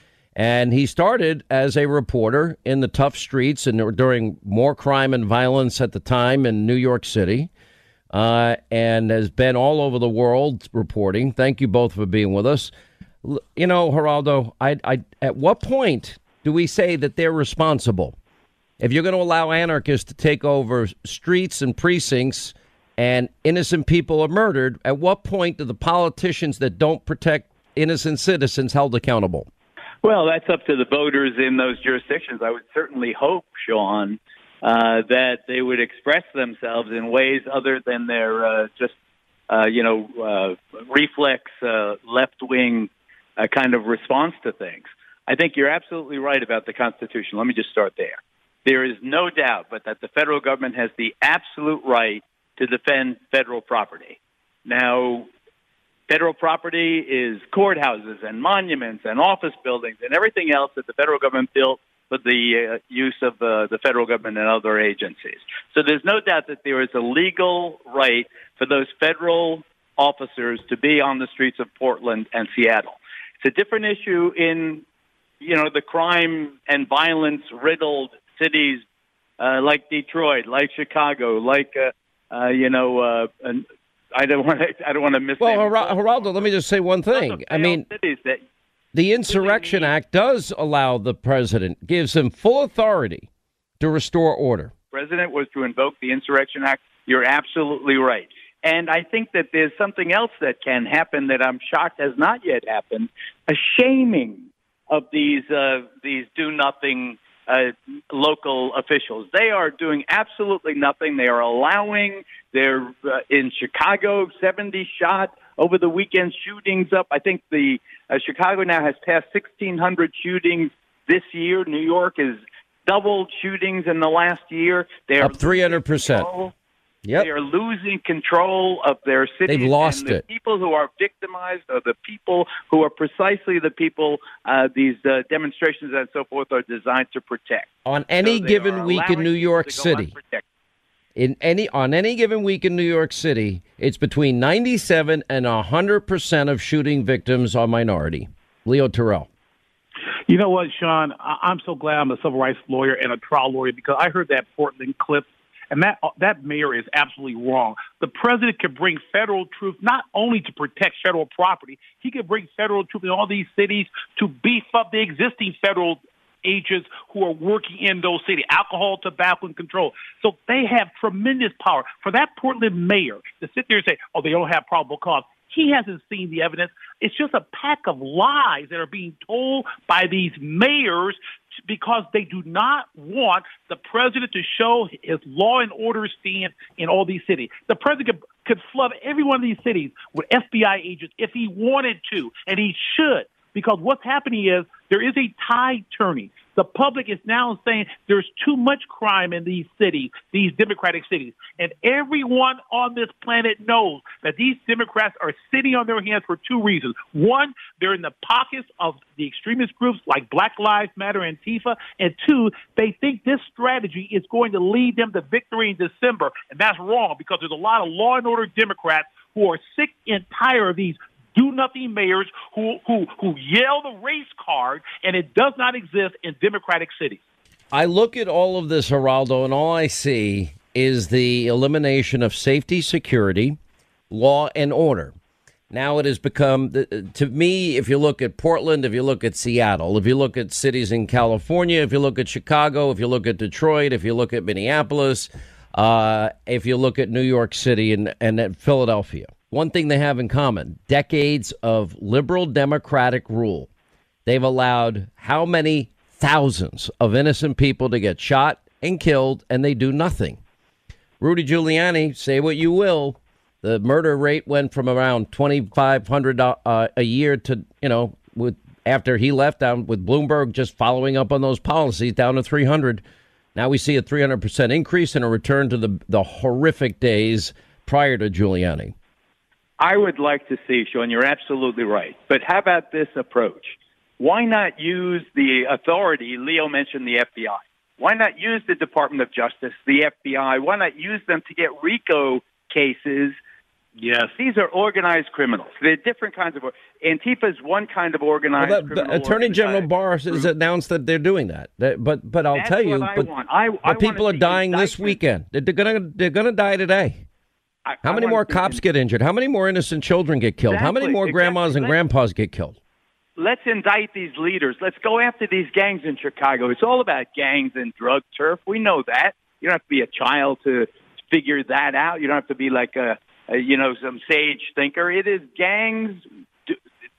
and he started as a reporter in the tough streets and during more crime and violence at the time in New York City, uh, and has been all over the world reporting. Thank you both for being with us. You know, Geraldo, I, I, at what point do we say that they're responsible? If you're going to allow anarchists to take over streets and precincts and innocent people are murdered, at what point do the politicians that don't protect innocent citizens held accountable? Well, that's up to the voters in those jurisdictions. I would certainly hope, Sean, uh, that they would express themselves in ways other than their uh, just, uh, you know, uh, reflex uh, left wing uh, kind of response to things. I think you're absolutely right about the Constitution. Let me just start there. There is no doubt but that the federal government has the absolute right to defend federal property. Now, federal property is courthouses and monuments and office buildings and everything else that the federal government built for the uh, use of uh, the federal government and other agencies. So there's no doubt that there is a legal right for those federal officers to be on the streets of Portland and Seattle. It's a different issue in, you know, the crime and violence riddled cities uh, like Detroit, like Chicago, like, uh, uh, you know, uh, I don't want to, I don't want to miss. Well, Ger- Geraldo, let me just say one thing. I mean, that the Insurrection Act does allow the president, gives him full authority to restore order. President was to invoke the Insurrection Act. You're absolutely right. And I think that there's something else that can happen that I'm shocked has not yet happened: a shaming of these uh, these do nothing uh, local officials. They are doing absolutely nothing. They are allowing. They're uh, in Chicago, 70 shot over the weekend shootings up. I think the uh, Chicago now has passed 1,600 shootings this year. New York is doubled shootings in the last year. They're up 300 percent. Yep. They are losing control of their cities. They've lost and the it. People who are victimized are the people who are precisely the people uh, these uh, demonstrations and so forth are designed to protect. On any So given week in New York people to go City, in any on any given week in New York City, it's between 97 and 100 percent of shooting victims are minority. Leo Terrell. You know what, Sean? I'm so glad I'm a civil rights lawyer and a trial lawyer because I heard that Portland clip, and that uh, that mayor is absolutely wrong. The president could bring federal troops not only to protect federal property, he could bring federal troops in all these cities to beef up the existing federal agents who are working in those cities, alcohol, tobacco, and control. So they have tremendous power. For that Portland mayor to sit there and say, oh, they don't have probable cause, he hasn't seen the evidence. It's just a pack of lies that are being told by these mayors because they do not want the president to show his law and order stand in all these cities. The president could, could flood every one of these cities with FBI agents if he wanted to, and he should. Because what's happening is there is a tide turning. The public is now saying there's too much crime in these cities, these Democratic cities. And everyone on this planet knows that these Democrats are sitting on their hands for two reasons. One, they're in the pockets of the extremist groups like Black Lives Matter and Antifa. And two, they think this strategy is going to lead them to victory in December. And that's wrong because there's a lot of law and order Democrats who are sick and tired of these do nothing mayors who, who, who yell the race card, and it does not exist in democratic cities. I look at all of this, Geraldo, and all I see is the elimination of safety, security, law, and order. Now it has become, to me, if you look at Portland, if you look at Seattle, if you look at cities in California, if you look at Chicago, if you look at Detroit, if you look at Minneapolis, uh, if you look at New York City and, and at Philadelphia, one thing they have in common decades of liberal democratic rule. They've allowed how many thousands of innocent people to get shot and killed, and they do nothing. Rudy Giuliani, say what you will, the murder rate went from around 2,500 uh, a year to, you know, with after he left down with Bloomberg just following up on those policies down to 300. Now we see a 300% increase and a return to the, the horrific days prior to Giuliani. I would like to see, Sean, you're absolutely right. But how about this approach? Why not use the authority? Leo mentioned the FBI. Why not use the Department of Justice, the FBI? Why not use them to get RICO cases? Yes. These are organized criminals. They're different kinds of. Antifa is one kind of organized Well, that- criminal. Attorney General organized Barr has announced that they're doing that. That- but but I'll That's tell you, I but, want. I- I but wanna people are see dying this weekend. They're, they're gonna they're gonna die today. I- How I many more cops in- get injured? How many more innocent children get killed? How many more grandmas and grandpas get killed? let's indict these leaders. Let's go after these gangs in Chicago. It's all about gangs and drug turf. We know that. You don't have to be a child to figure that out. You don't have to be like a, a you know some sage thinker. It is gangs do,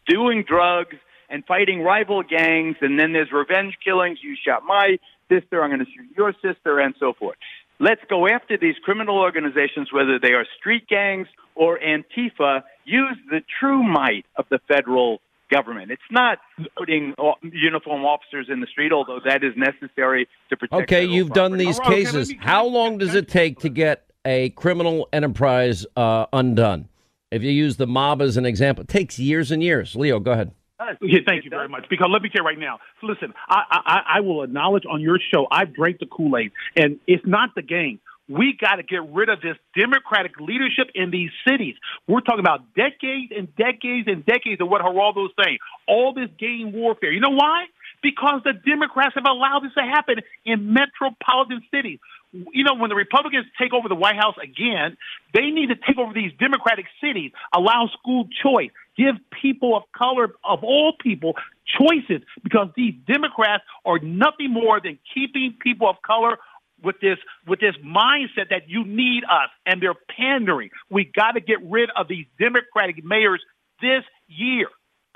doing drugs and fighting rival gangs, and then there's revenge killings. You shot my sister. I'm going to shoot your sister, and so forth. Let's go after these criminal organizations, whether they are street gangs or Antifa. Use the true might of the federal government. It's not putting o- uniform officers in the street, although that is necessary to protect. Okay, you've done these All right, cases. let me- How long does it take to get a criminal enterprise uh, undone? If you use the mob as an example, it takes years and years. Leo, go ahead. Yeah, thank you very much. Because let me tell you right now. So listen, I, I I will acknowledge on your show I've drank the Kool Aid, and it's not the game. We got to get rid of this Democratic leadership in these cities. We're talking about decades and decades and decades of what Geraldo's saying. All this gang warfare. You know why? Because the Democrats have allowed this to happen in metropolitan cities. You know, when the Republicans take over the White House again, they need to take over these Democratic cities, allow school choice, give people of color, of all people, choices, because these Democrats are nothing more than keeping people of color with this with this mindset that you need us and they're pandering. We got to get rid of these Democratic mayors this year.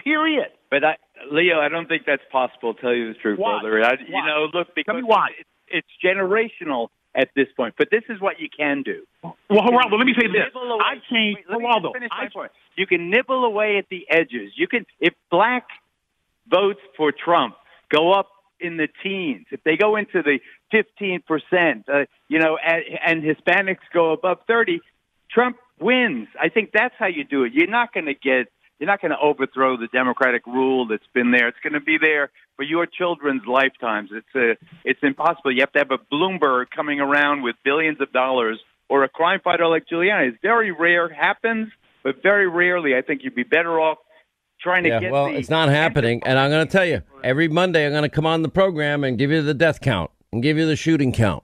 Period. But I, Leo, I don't think that's possible. To tell you the truth, Why? brother. I, Why? You know, look, because. It's, it's generational at this point. But this is what you can do. Well, Geraldo, let me say this. Away- I changed Wait, let me Geraldo. You can nibble away at the edges. You can, if black votes for Trump go up in the teens, if they go into the 15 percent, uh, you know, and, and Hispanics go above 30, Trump wins. I think that's how you do it. You're not going to get. You're not going to overthrow the democratic rule that's been there. It's going to be there for your children's lifetimes. It's a, it's impossible. You have to have a Bloomberg coming around with billions of dollars or a crime fighter like Giuliani. It's very rare, happens, but very rarely. I think you'd be better off trying to Yeah, get. well, it's not happening. And I'm going to tell you, every Monday I'm going to come on the program and give you the death count and give you the shooting count.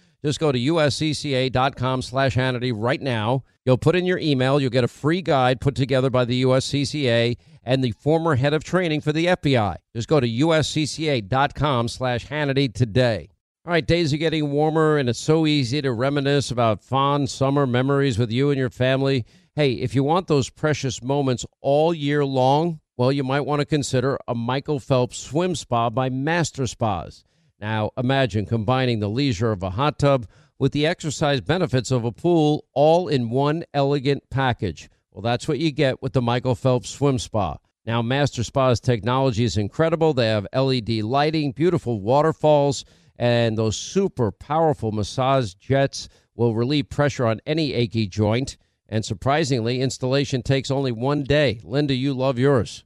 just go to uscca.com slash Hannity right now. You'll put in your email. You'll get a free guide put together by the USCCA and the former head of training for the FBI. Just go to uscca.com slash Hannity today. All right, days are getting warmer, and it's so easy to reminisce about fond summer memories with you and your family. Hey, if you want those precious moments all year long, well, you might want to consider a Michael Phelps swim spa by Master Spas. Now, imagine combining the leisure of a hot tub with the exercise benefits of a pool all in one elegant package. Well, that's what you get with the Michael Phelps Swim Spa. Now, Master Spa's technology is incredible. They have LED lighting, beautiful waterfalls, and those super powerful massage jets will relieve pressure on any achy joint. And surprisingly, installation takes only one day. Linda, you love yours.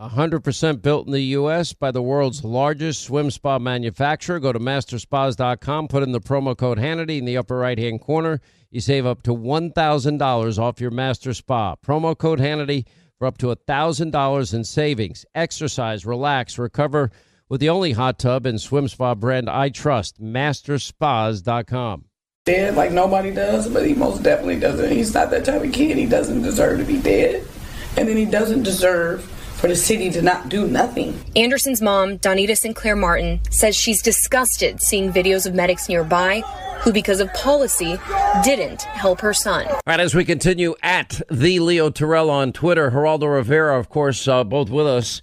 100% built in the U.S. by the world's largest swim spa manufacturer. Go to masterspas.com, put in the promo code Hannity in the upper right hand corner. You save up to $1,000 off your master spa. Promo code Hannity for up to $1,000 in savings. Exercise, relax, recover with the only hot tub and swim spa brand I trust, masterspas.com. dead like nobody does, but he most definitely doesn't. He's not that type of kid. He doesn't deserve to be dead. And then he doesn't deserve for the city to not do nothing. Anderson's mom, Donnitta Sinclair Martin, says she's disgusted seeing videos of medics nearby who, because of policy, didn't help her son. All right, as we continue at the Leo Terrell on Twitter, Geraldo Rivera, of course, uh, both with us.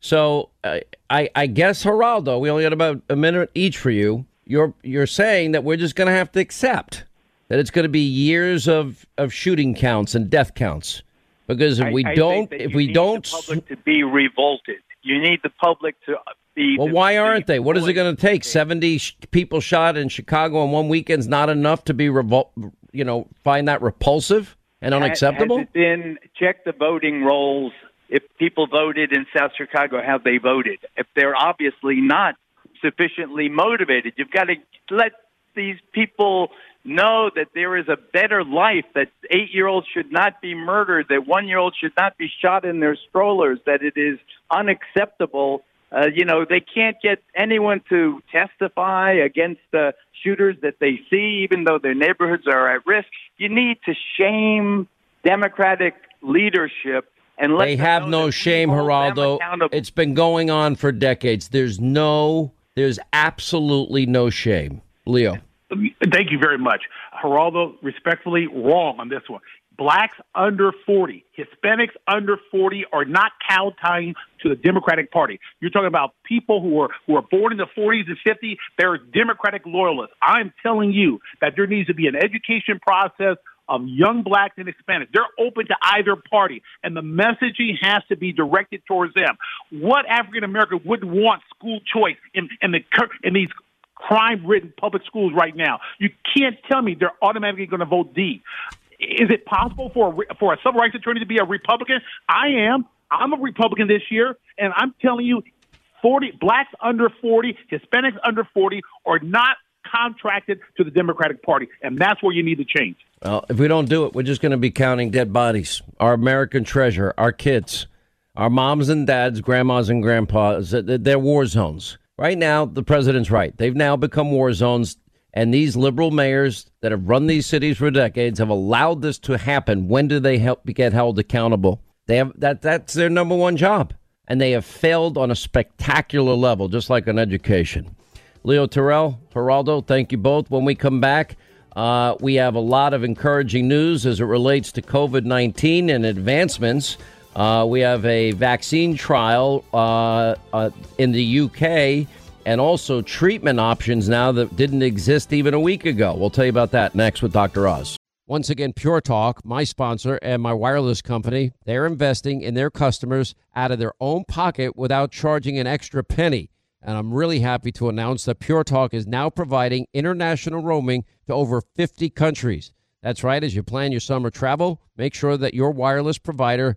So uh, I, I guess Geraldo, we only got about a minute each for you. You're you're saying that we're just going to have to accept that it's going to be years of, of shooting counts and death counts because if I- we I don't if we need don't the public to be revolted. You need the public to uh, be. well why aren't they what is it going to take 70 sh- people shot in Chicago in one weekend's not enough to be revol- you know find that repulsive and unacceptable Has it been check the voting rolls? If people voted in South Chicago, how they voted. If they're obviously not sufficiently motivated, you've got to let these people know that there is a better life. That eight-year-olds should not be murdered. That one-year-olds should not be shot in their strollers. That it is unacceptable. Uh, you know, they can't get anyone to testify against the shooters that they see, even though their neighborhoods are at risk. You need to shame Democratic leadership and let they have no shame we hold them Geraldo it's been going on for decades there's no there's absolutely no shame Leo Thank you very much. Geraldo, respectfully, wrong on this one. Blacks under 40, Hispanics under 40 are not kowtowing to the Democratic Party. You're talking about people who are who are born in the 40s and 50s. They're Democratic loyalists. I'm telling you that there needs to be an education process of young blacks and Hispanics. They're open to either party, and the messaging has to be directed towards them. What African American wouldn't want school choice in, in the in these crime-ridden public schools right now? You can't tell me they're automatically going to vote D. Is it possible for a, for a civil rights attorney to be a Republican? I am. I'm a Republican this year, and I'm telling you, 40 blacks under 40, Hispanics under 40 are not contracted to the Democratic Party, and that's where you need to change. Well, if we don't do it, we're just going to be counting dead bodies. Our American treasure, our kids, our moms and dads, grandmas and grandpas, they're war zones. Right now, the president's right. They've now become war zones, and these liberal mayors that have run these cities for decades have allowed this to happen. When do they help get held accountable? They have that. That's their number one job, and they have failed on a spectacular level, just like on education. Leo Terrell, Geraldo, thank you both. When we come back, uh, we have a lot of encouraging news as it relates to COVID 19 and advancements. Uh, we have a vaccine trial uh, uh, in the UK and also treatment options now that didn't exist even a week ago. We'll tell you about that next with Dr. Oz. Once again, Pure Talk, my sponsor and my wireless company, they're investing in their customers out of their own pocket without charging an extra penny. And I'm really happy to announce that Pure Talk is now providing international roaming to over 50 countries. That's right, as you plan your summer travel, make sure that your wireless provider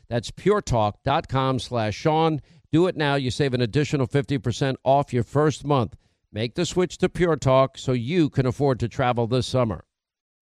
That's puretalk.com slash Sean. Do it now. You save an additional 50% off your first month. Make the switch to Pure Talk so you can afford to travel this summer.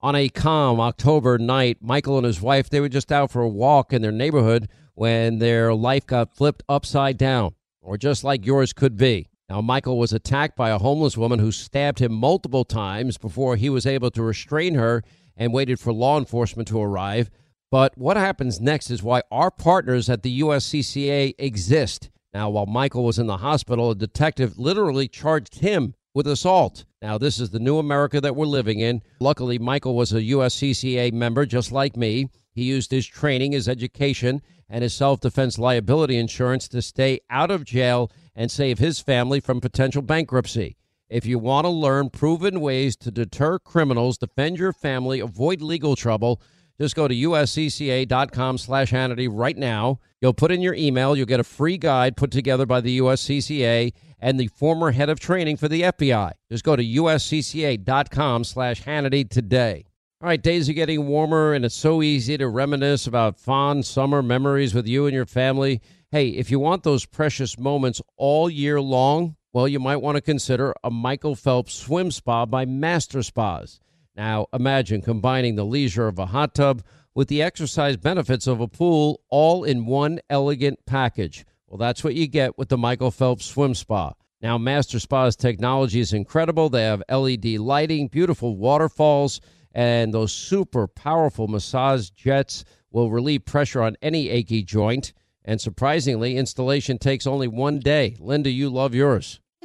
On a calm October night, Michael and his wife, they were just out for a walk in their neighborhood when their life got flipped upside down, or just like yours could be. Now, Michael was attacked by a homeless woman who stabbed him multiple times before he was able to restrain her and waited for law enforcement to arrive. But what happens next is why our partners at the USCCA exist. Now, while Michael was in the hospital, a detective literally charged him with assault. Now, this is the new America that we're living in. Luckily, Michael was a USCCA member just like me. He used his training, his education, and his self defense liability insurance to stay out of jail and save his family from potential bankruptcy. If you want to learn proven ways to deter criminals, defend your family, avoid legal trouble, just go to uscca.com slash Hannity right now. You'll put in your email. You'll get a free guide put together by the USCCA and the former head of training for the FBI. Just go to uscca.com slash Hannity today. All right, days are getting warmer, and it's so easy to reminisce about fond summer memories with you and your family. Hey, if you want those precious moments all year long, well, you might want to consider a Michael Phelps swim spa by Master Spas. Now, imagine combining the leisure of a hot tub with the exercise benefits of a pool all in one elegant package. Well, that's what you get with the Michael Phelps Swim Spa. Now, Master Spa's technology is incredible. They have LED lighting, beautiful waterfalls, and those super powerful massage jets will relieve pressure on any achy joint. And surprisingly, installation takes only one day. Linda, you love yours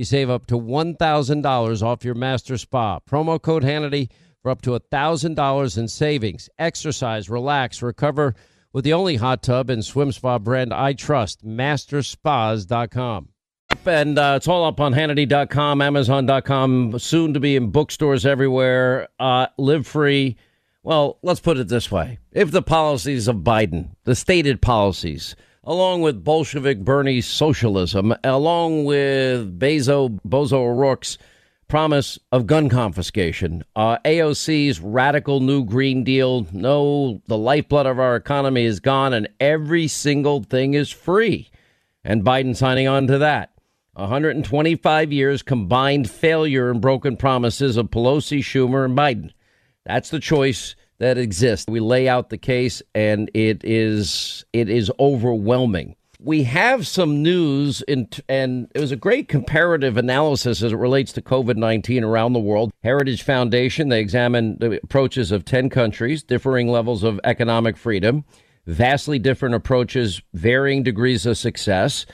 You save up to $1,000 off your master spa. Promo code Hannity for up to $1,000 in savings. Exercise, relax, recover with the only hot tub and swim spa brand I trust, masterspas.com. And uh, it's all up on Hannity.com, Amazon.com, soon to be in bookstores everywhere. Uh, live free well, let's put it this way. If the policies of Biden, the stated policies, along with Bolshevik Bernie's socialism, along with Beto, Bozo O'Rourke's promise of gun confiscation, uh, AOC's radical new Green Deal, no, the lifeblood of our economy is gone and every single thing is free. And Biden signing on to that. 125 years combined failure and broken promises of Pelosi, Schumer, and Biden. That's the choice that exists. We lay out the case and it is it is overwhelming. We have some news in, and it was a great comparative analysis as it relates to COVID-19 around the world. Heritage Foundation, they examined the approaches of 10 countries, differing levels of economic freedom, vastly different approaches, varying degrees of success.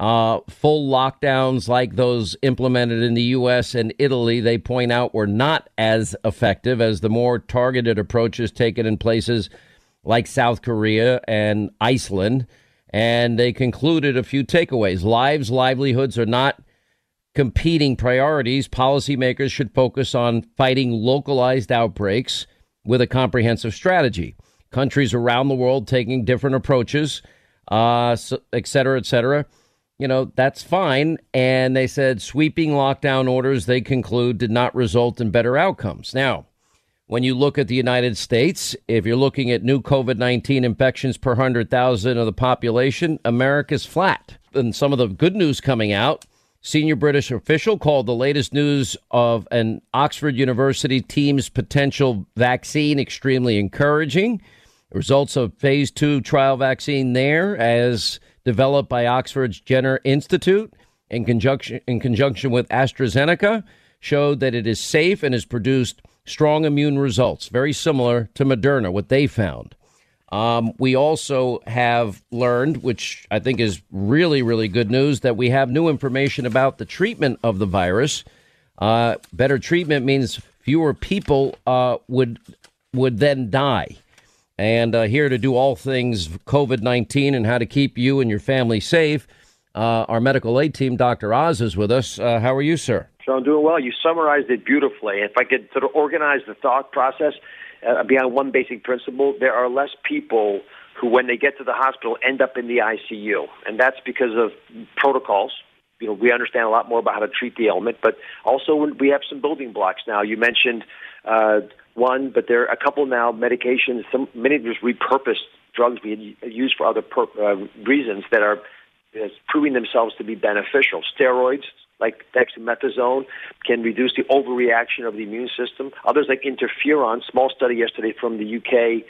Uh, full lockdowns like those implemented in the U.S. and Italy, they point out, were not as effective as the more targeted approaches taken in places like South Korea and Iceland. And they concluded a few takeaways. Lives, livelihoods are not competing priorities. Policymakers should focus on fighting localized outbreaks with a comprehensive strategy. Countries around the world taking different approaches, uh, et cetera, et cetera you know, that's fine. And they said sweeping lockdown orders, they conclude, did not result in better outcomes. Now, when you look at the United States, if you're looking at new COVID 19 infections per 100,000 of the population, America's flat. And some of the good news coming out senior British official called the latest news of an Oxford University team's potential vaccine extremely encouraging. Results of phase two trial vaccine there as developed by Oxford's Jenner Institute in conjunction, in conjunction with AstraZeneca showed that it is safe and has produced strong immune results, very similar to Moderna, what they found. Um, we also have learned, which I think is really, really good news, that we have new information about the treatment of the virus. Uh, better treatment means fewer people uh, would would then die and uh, here to do all things COVID 19 and how to keep you and your family safe. Uh, our medical aid team, Dr. Oz, is with us. Uh, how are you, sir? So I'm doing well. You summarized it beautifully. If I could sort of organize the thought process uh, beyond one basic principle, there are less people who, when they get to the hospital, end up in the ICU. And that's because of protocols. You know, we understand a lot more about how to treat the ailment, but also we have some building blocks now. You mentioned uh, one, but there are a couple now medications, some many of just repurposed drugs being used for other per, uh, reasons that are uh, proving themselves to be beneficial. Steroids like dexamethasone can reduce the overreaction of the immune system. Others like interferon, small study yesterday from the UK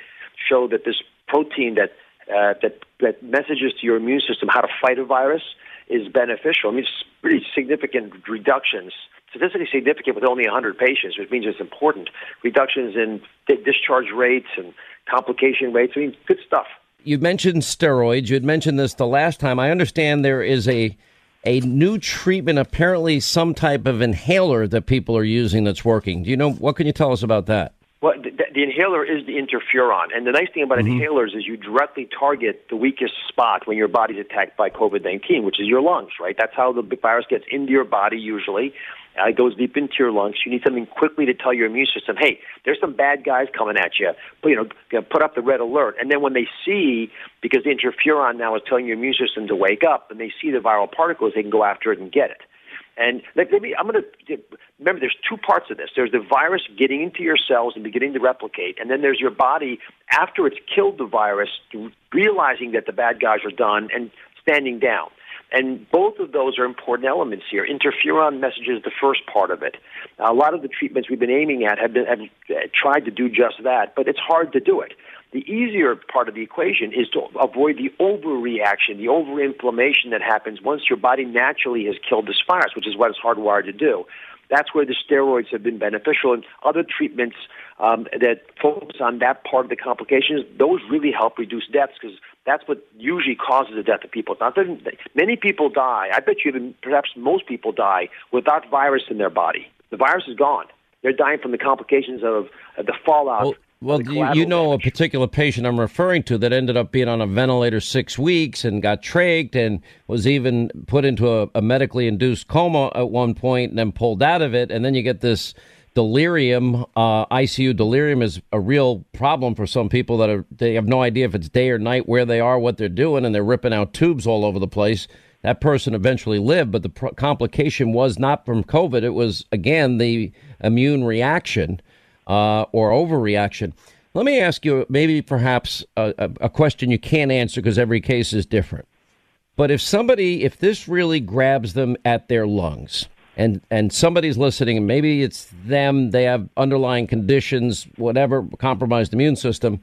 showed that this protein that uh, that that messages to your immune system how to fight a virus is beneficial. I mean, it's pretty significant reductions, statistically significant with only 100 patients, which means it's important. Reductions in di- discharge rates and complication rates. I mean, good stuff. You mentioned steroids. You had mentioned this the last time. I understand there is a a new treatment, apparently some type of inhaler that people are using that's working. Do you know what can you tell us about that? Well, the, the inhaler is the interferon, and the nice thing about Mm-hmm. inhalers is you directly target the weakest spot when your body's attacked by COVID-19, which is your lungs. Right? That's how the virus gets into your body usually. Uh, it goes deep into your lungs. You need something quickly to tell your immune system, "Hey, there's some bad guys coming at you." But, you know, you know, put up the red alert. And then when they see, because the interferon now is telling your immune system to wake up, and they see the viral particles, they can go after it and get it. And like me, I'm going to remember there's two parts of this. There's the virus getting into your cells and beginning to replicate, and then there's your body after it's killed the virus, realizing that the bad guys are done and standing down. And both of those are important elements here. Interferon messages the first part of it. A lot of the treatments we've been aiming at have, been, have tried to do just that, but it's hard to do it. The easier part of the equation is to avoid the overreaction, the overinflammation that happens once your body naturally has killed this virus, which is what it's hardwired to do. That's where the steroids have been beneficial, and other treatments um, that focus on that part of the complications. Those really help reduce deaths because that's what usually causes the death of people. Not that many people die. I bet you even perhaps most people die without virus in their body. The virus is gone. They're dying from the complications of, the fallout. Well, well you, you know a particular patient I'm referring to that ended up being on a ventilator six weeks and got trached and was even put into a, a medically induced coma at one point and then pulled out of it. And then you get this delirium. Uh, ICU delirium is a real problem for some people that are they have no idea if it's day or night, where they are, what they're doing, and they're ripping out tubes all over the place. That person eventually lived, but the pr- complication was not from COVID. It was again the immune reaction uh, or overreaction. Let me ask you, maybe perhaps a, a, question you can't answer because every case is different. But if somebody, if this really grabs them at their lungs, and and somebody's listening, and maybe it's them, they have underlying conditions, whatever, compromised immune system.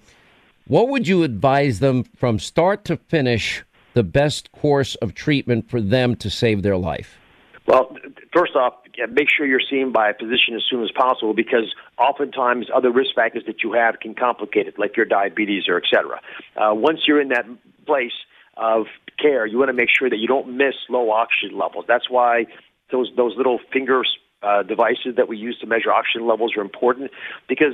What would you advise them from start to finish? The best course of treatment for them to save their life. Well, first off, make sure you're seen by a physician as soon as possible because oftentimes other risk factors that you have can complicate it, like your diabetes or et cetera. Uh, once you're in that place of care, you want to make sure that you don't miss low oxygen levels. That's why those those little finger uh, devices that we use to measure oxygen levels are important because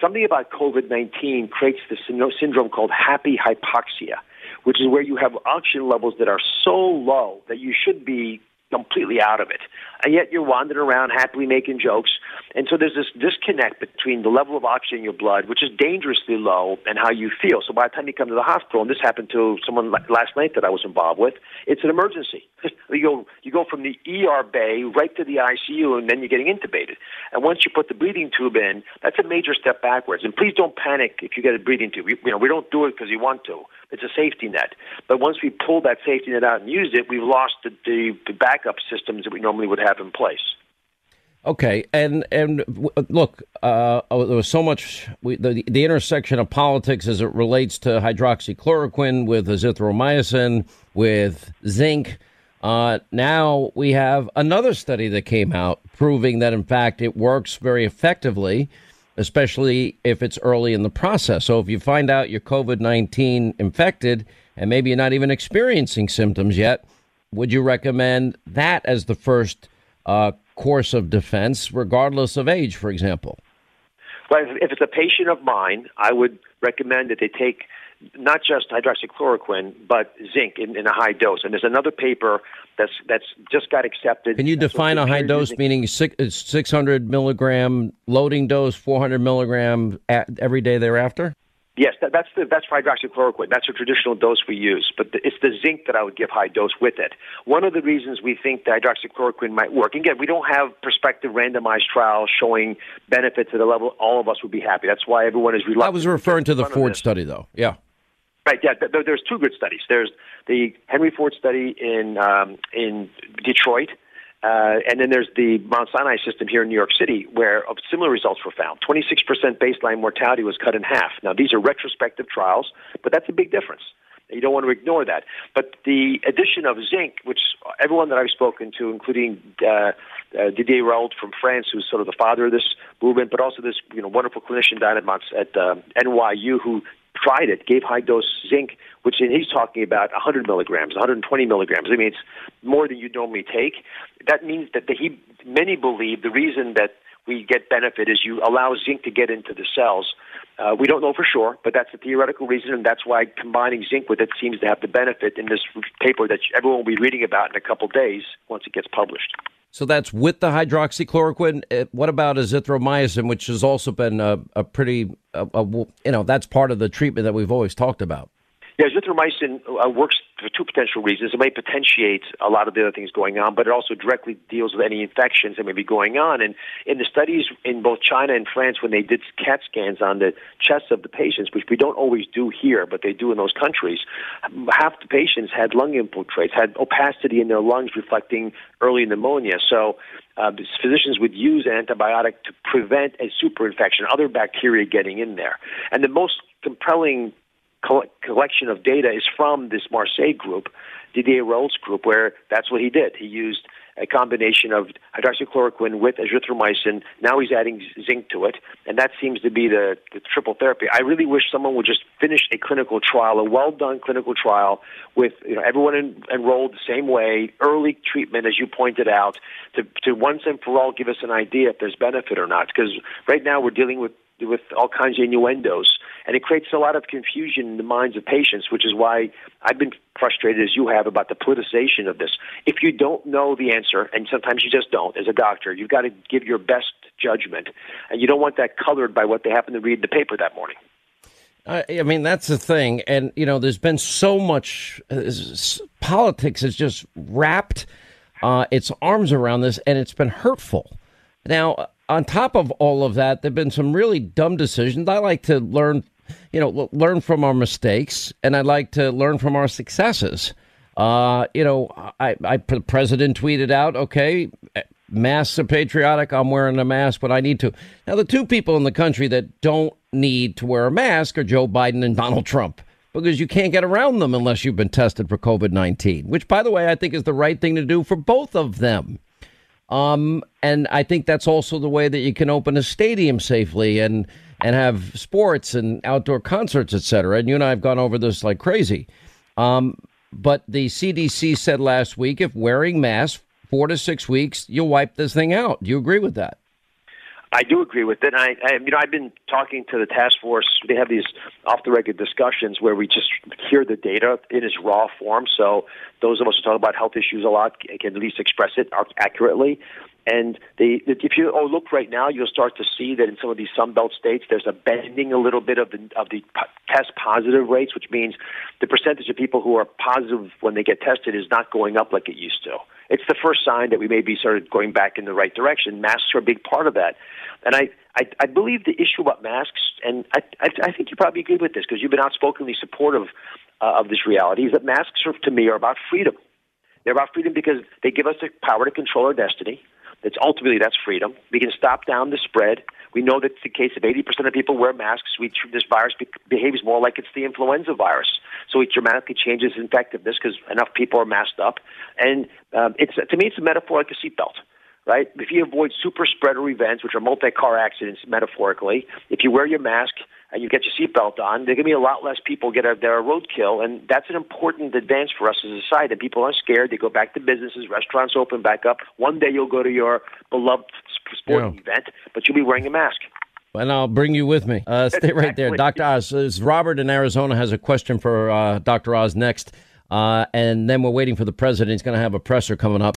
something about COVID 19 creates this syndrome called happy hypoxia, which is where you have oxygen levels that are so low that you should be completely out of it. And yet you're wandering around happily making jokes. And so there's this disconnect between the level of oxygen in your blood, which is dangerously low, and how you feel. So by the time you come to the hospital, and this happened to someone last night that I was involved with, it's an emergency. you go you go from the ER bay right to the ICU, and then you're getting intubated. And once you put the breathing tube in, that's a major step backwards. And please don't panic if you get a breathing tube. We, you know, we don't do it because you want to. It's a safety net. But once we pull that safety net out and use it, we've lost the, the, the backup systems that we normally would have in place. Okay, and and look, uh, there was so much we, the the intersection of politics as it relates to hydroxychloroquine with azithromycin with zinc. Uh, now we have another study that came out proving that in fact it works very effectively, especially if it's early in the process. So if you find out you're COVID nineteen infected and maybe you're not even experiencing symptoms yet, would you recommend that as the first? Uh, course of defense, regardless of age, for example? Well, if it's a patient of mine, I would recommend that they take not just hydroxychloroquine, but zinc in, in a high dose. And there's another paper that's that's just got accepted. Can you define a high dose, meaning six, 600 milligram loading dose, 400 milligram every day thereafter? Yes, that, that's the that's hydroxychloroquine. That's a traditional dose we use, but the, it's the zinc that I would give high dose with it. One of the reasons we think that hydroxychloroquine might work. Again, we don't have prospective randomized trials showing benefits at the level all of us would be happy. That's why everyone is reluctant. I was referring to the Ford study, though. Yeah. Right. Yeah. Th- there's two good studies. There's the Henry Ford study in um, in Detroit, Uh, and then there's the Mount Sinai system here in New York City, where similar results were found. 26% baseline mortality was cut in half. Now, these are retrospective trials, but that's a big difference. You don't want to ignore that. But the addition of zinc, which everyone that I've spoken to, including uh, uh, Didier Raoult from France, who's sort of the father of this movement, but also this you know wonderful clinician down at, Mont- at uh, NYU who tried it, gave high dose zinc, which he's talking about 100 milligrams, 120 milligrams. I mean, it's more than you normally take. That means that the, he, many believe the reason that we get benefit is you allow zinc to get into the cells. Uh, we don't know for sure, but that's a theoretical reason, and that's why combining zinc with it seems to have the benefit in this paper that everyone will be reading about in a couple days once it gets published. So that's with the hydroxychloroquine. Uh, what about azithromycin, which has also been a, a pretty, you know, that's part of the treatment that we've always talked about. Yeah, azithromycin uh, works for two potential reasons. It may potentiate a lot of the other things going on, but it also directly deals with any infections that may be going on. And in the studies in both China and France, when they did CAT scans on the chests of the patients, which we don't always do here, but they do in those countries, half the patients had lung infiltrates, had opacity in their lungs reflecting early pneumonia. So uh, physicians would use an antibiotic to prevent a superinfection, other bacteria getting in there. And the most compelling collection of data is from this Marseille group, Didier Raoult's group, where that's what he did. He used a combination of hydroxychloroquine with azithromycin. Now he's adding zinc to it, and that seems to be the, the triple therapy. I really wish someone would just finish a clinical trial, a well done clinical trial with you know everyone en- enrolled the same way, early treatment as you pointed out, to to once and for all give us an idea if there's benefit or not. Because right now we're dealing with with all kinds of innuendos, and it creates a lot of confusion in the minds of patients, which is why I've been frustrated as you have about the politicization of this. If you don't know the answer, and sometimes you just don't, as a doctor, you've got to give your best judgment, and you don't want that colored by what they happen to read in the paper that morning. I mean, that's the thing. And, you know, there's been so much uh, politics has just wrapped uh, its arms around this, and it's been hurtful. Now, on top of all of that, there've been some really dumb decisions. I like to learn, you know, learn from our mistakes, and I like to learn from our successes. Uh, you know, I, I, the president tweeted out, okay, masks are patriotic. I'm wearing a mask, but I need to. Now, the two people in the country that don't need to wear a mask are Joe Biden and Donald Trump because you can't get around them unless you've been tested for COVID 19, which, by the way, I think is the right thing to do for both of them. Um, and I think that's also the way that you can open a stadium safely and and have sports and outdoor concerts, etc. And you and I have gone over this like crazy. Um, but the CDC said last week if wearing masks four to six weeks, you'll wipe this thing out. Do you agree with that? I do agree with it. And I, I, you know, I've been talking to the task force. They have these off-the-record discussions where we just hear the data in its raw form. So those of us who talk about health issues a lot can at least express it accurately. And they, if you oh, look right now, you'll start to see that in some of these Sunbelt states, there's a bending a little bit of the of the test positive rates, which means the percentage of people who are positive when they get tested is not going up like it used to. It's the first sign that we may be sort of going back in the right direction. Masks are a big part of that. And I, I, I believe the issue about masks, and I, I, I think you probably agree with this because you've been outspokenly supportive uh, of this reality, is that masks are, to me are about freedom. They're about freedom because they give us the power to control our destiny. That's ultimately that's freedom. We can stop down the spread. We know that the case of 80% of people wear masks, we this virus be- behaves more like it's the influenza virus. So it dramatically changes infectiveness because enough people are masked up. And um, it's to me, it's a metaphor like a seatbelt right? If you avoid super spreader events, which are multi-car accidents metaphorically, if you wear your mask and you get your seatbelt on, there are going to be a lot less people get a, their roadkill, and that's an important advance for us as a society. And people aren't scared; they go back to businesses, restaurants open back up. One day you'll go to your beloved sporting yeah. event, but you'll be wearing a mask. And I'll bring you with me. Uh, stay right there, Dr. Oz. Robert in Arizona has a question for uh, Dr. Oz next. Uh, and then we're waiting for the president. He's going to have a presser coming up.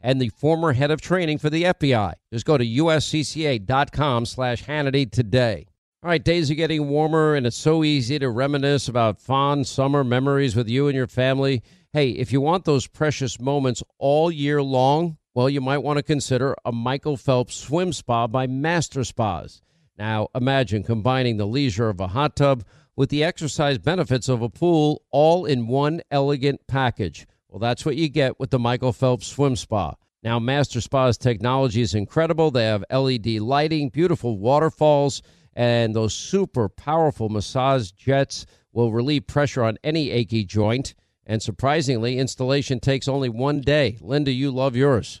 and the former head of training for the FBI. Just go to uscca.com slash Hannity today. All right, days are getting warmer, and it's so easy to reminisce about fond summer memories with you and your family. Hey, if you want those precious moments all year long, well, you might want to consider a Michael Phelps swim spa by Master Spas. Now, imagine combining the leisure of a hot tub with the exercise benefits of a pool all in one elegant package. Well, that's what you get with the Michael Phelps Swim Spa. Now, Master Spa's technology is incredible. They have LED lighting, beautiful waterfalls, and those super powerful massage jets will relieve pressure on any achy joint. And surprisingly, installation takes only one day. Linda, you love yours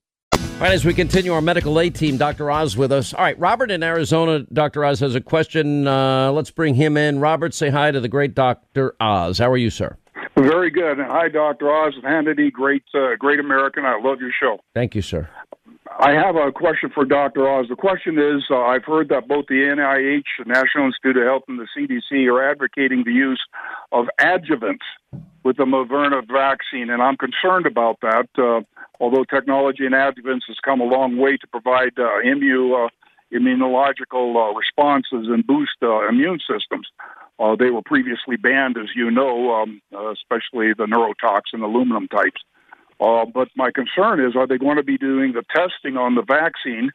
All right, as we continue our medical aid team, Dr. Oz with us. All right, Robert in Arizona, Dr. Oz has a question. Uh, let's bring him in. Robert, say hi to the great Dr. Oz. How are you, sir? Very good. Hi, Dr. Oz Hannity. Great, uh, great American. I love your show. Thank you, sir. I have a question for Dr. Oz. The question is uh, I've heard that both the NIH, the National Institute of Health, and the CDC are advocating the use of adjuvants with the Moderna vaccine, and I'm concerned about that. Uh, although technology in adjuvants has come a long way to provide uh, immu, uh, immunological uh, responses and boost uh, immune systems. They were previously banned, as you know, um, especially the neurotoxin aluminum types. Uh, but my concern is, are they going to be doing the testing on the vaccines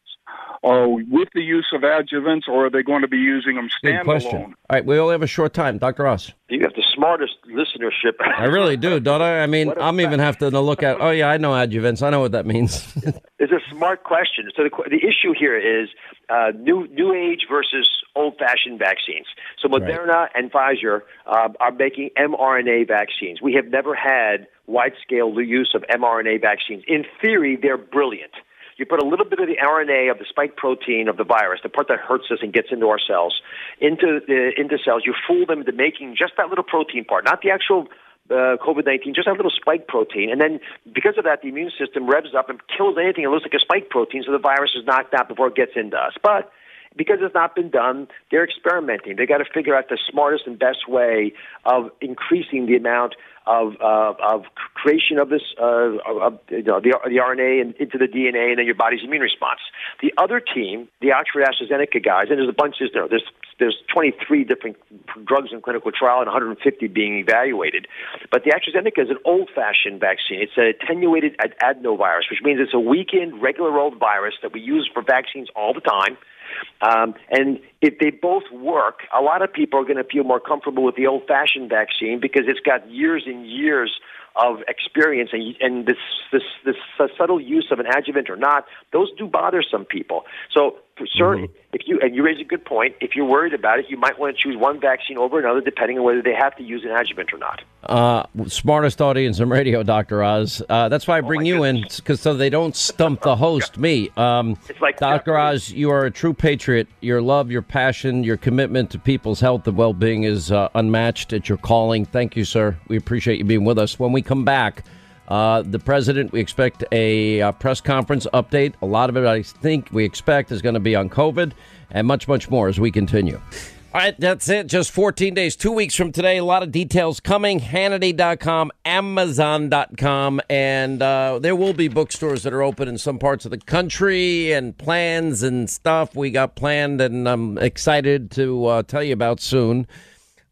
uh, with the use of adjuvants, or are they going to be using them standalone? Good question. All right, we only have a short time, Dr. Oz. You have the smartest listenership. I really do, don't I? I mean, I'm even have to look at. Oh yeah, I know adjuvants. I know what that means. it's a smart question. So the the issue here is uh, new new age versus old fashioned vaccines. So Moderna right. and Pfizer uh, are making mRNA vaccines. We have never had wide scale use of mRNA vaccines. In theory, they're brilliant. You put a little bit of the RNA of the spike protein of the virus, the part that hurts us and gets into our cells, into the into cells. You fool them into making just that little protein part, not the actual uh, COVID 19, just that little spike protein. And then because of that, the immune system revs up and kills anything that looks like a spike protein, so the virus is knocked out before it gets into us. But because it's not been done, they're experimenting. They got to figure out the smartest and best way of increasing the amount of uh, of creation of this uh, of, you know, the the RNA and into the DNA and then your body's immune response. The other team, the Oxford AstraZeneca guys, and there's a bunch. There's there's there's 23 different drugs in clinical trial and 150 being evaluated. But the AstraZeneca is an old-fashioned vaccine. It's an attenuated adenovirus, which means it's a weakened, regular old virus that we use for vaccines all the time Um, and if they both work, a lot of people are going to feel more comfortable with the old-fashioned vaccine because it's got years and years of experience and, and this, this, this subtle use of an adjuvant or not, those do bother some people. So, sir, Mm-hmm. if you and you raise a good point, if you're worried about it, you might want to choose one vaccine over another, depending on whether they have to use an adjuvant or not. Uh, smartest audience in radio, Dr. Oz. Uh, that's why I bring you in, because so they don't stump the host, me. Um, Dr. Oz, you are a true patriot. Your love, your passion, your commitment to people's health and well being is uh, unmatched. It's your calling. Thank you, sir. We appreciate you being with us. When we come back, uh, the president, we expect a uh, press conference update. A lot of it, I think, we expect is going to be on COVID and much, much more as we continue. All right, that's it. Just 14 days, two weeks from today. A lot of details coming. Hannity.com, Amazon.com, and uh, there will be bookstores that are open in some parts of the country and plans and stuff we got planned, and I'm excited to uh, tell you about soon.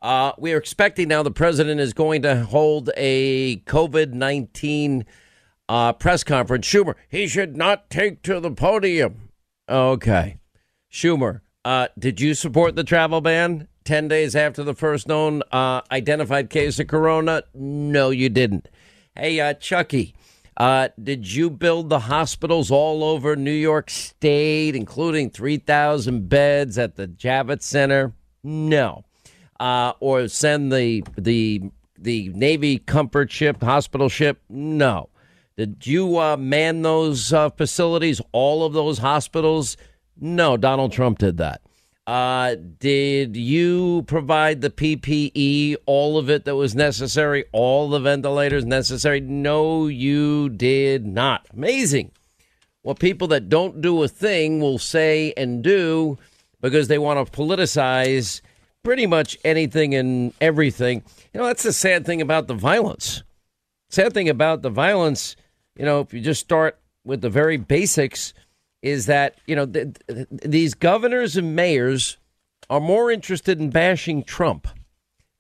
Uh, we are expecting now the president is going to hold a COVID 19 uh, press conference. Schumer, he should not take to the podium. Okay. Schumer, uh, did you support the travel ban 10 days after the first known uh, identified case of corona? No, you didn't. Hey, uh, Chucky, uh, did you build the hospitals all over New York State, including 3,000 beds at the Javits Center? No. Uh, or send the the the Navy comfort ship, hospital ship? No. Did you uh, man those uh, facilities, all of those hospitals? No, Donald Trump did that. Uh, did you provide the PPE, all of it that was necessary, all the ventilators necessary? No, you did not. Amazing. What people that don't do a thing will say and do because they want to politicize pretty much anything and everything. You know, that's the sad thing about the violence. Sad thing about the violence, you know, if you just start with the very basics, is that, you know, th- th- these governors and mayors are more interested in bashing Trump,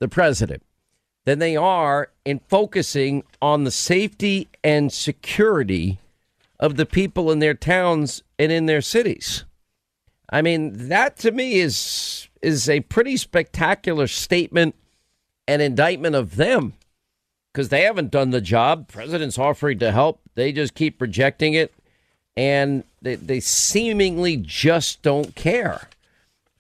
the president, than they are in focusing on the safety and security of the people in their towns and in their cities. I mean, that to me is is a pretty spectacular statement and indictment of them because they haven't done the job. President's offering to help. They just keep rejecting it. And they, they seemingly just don't care.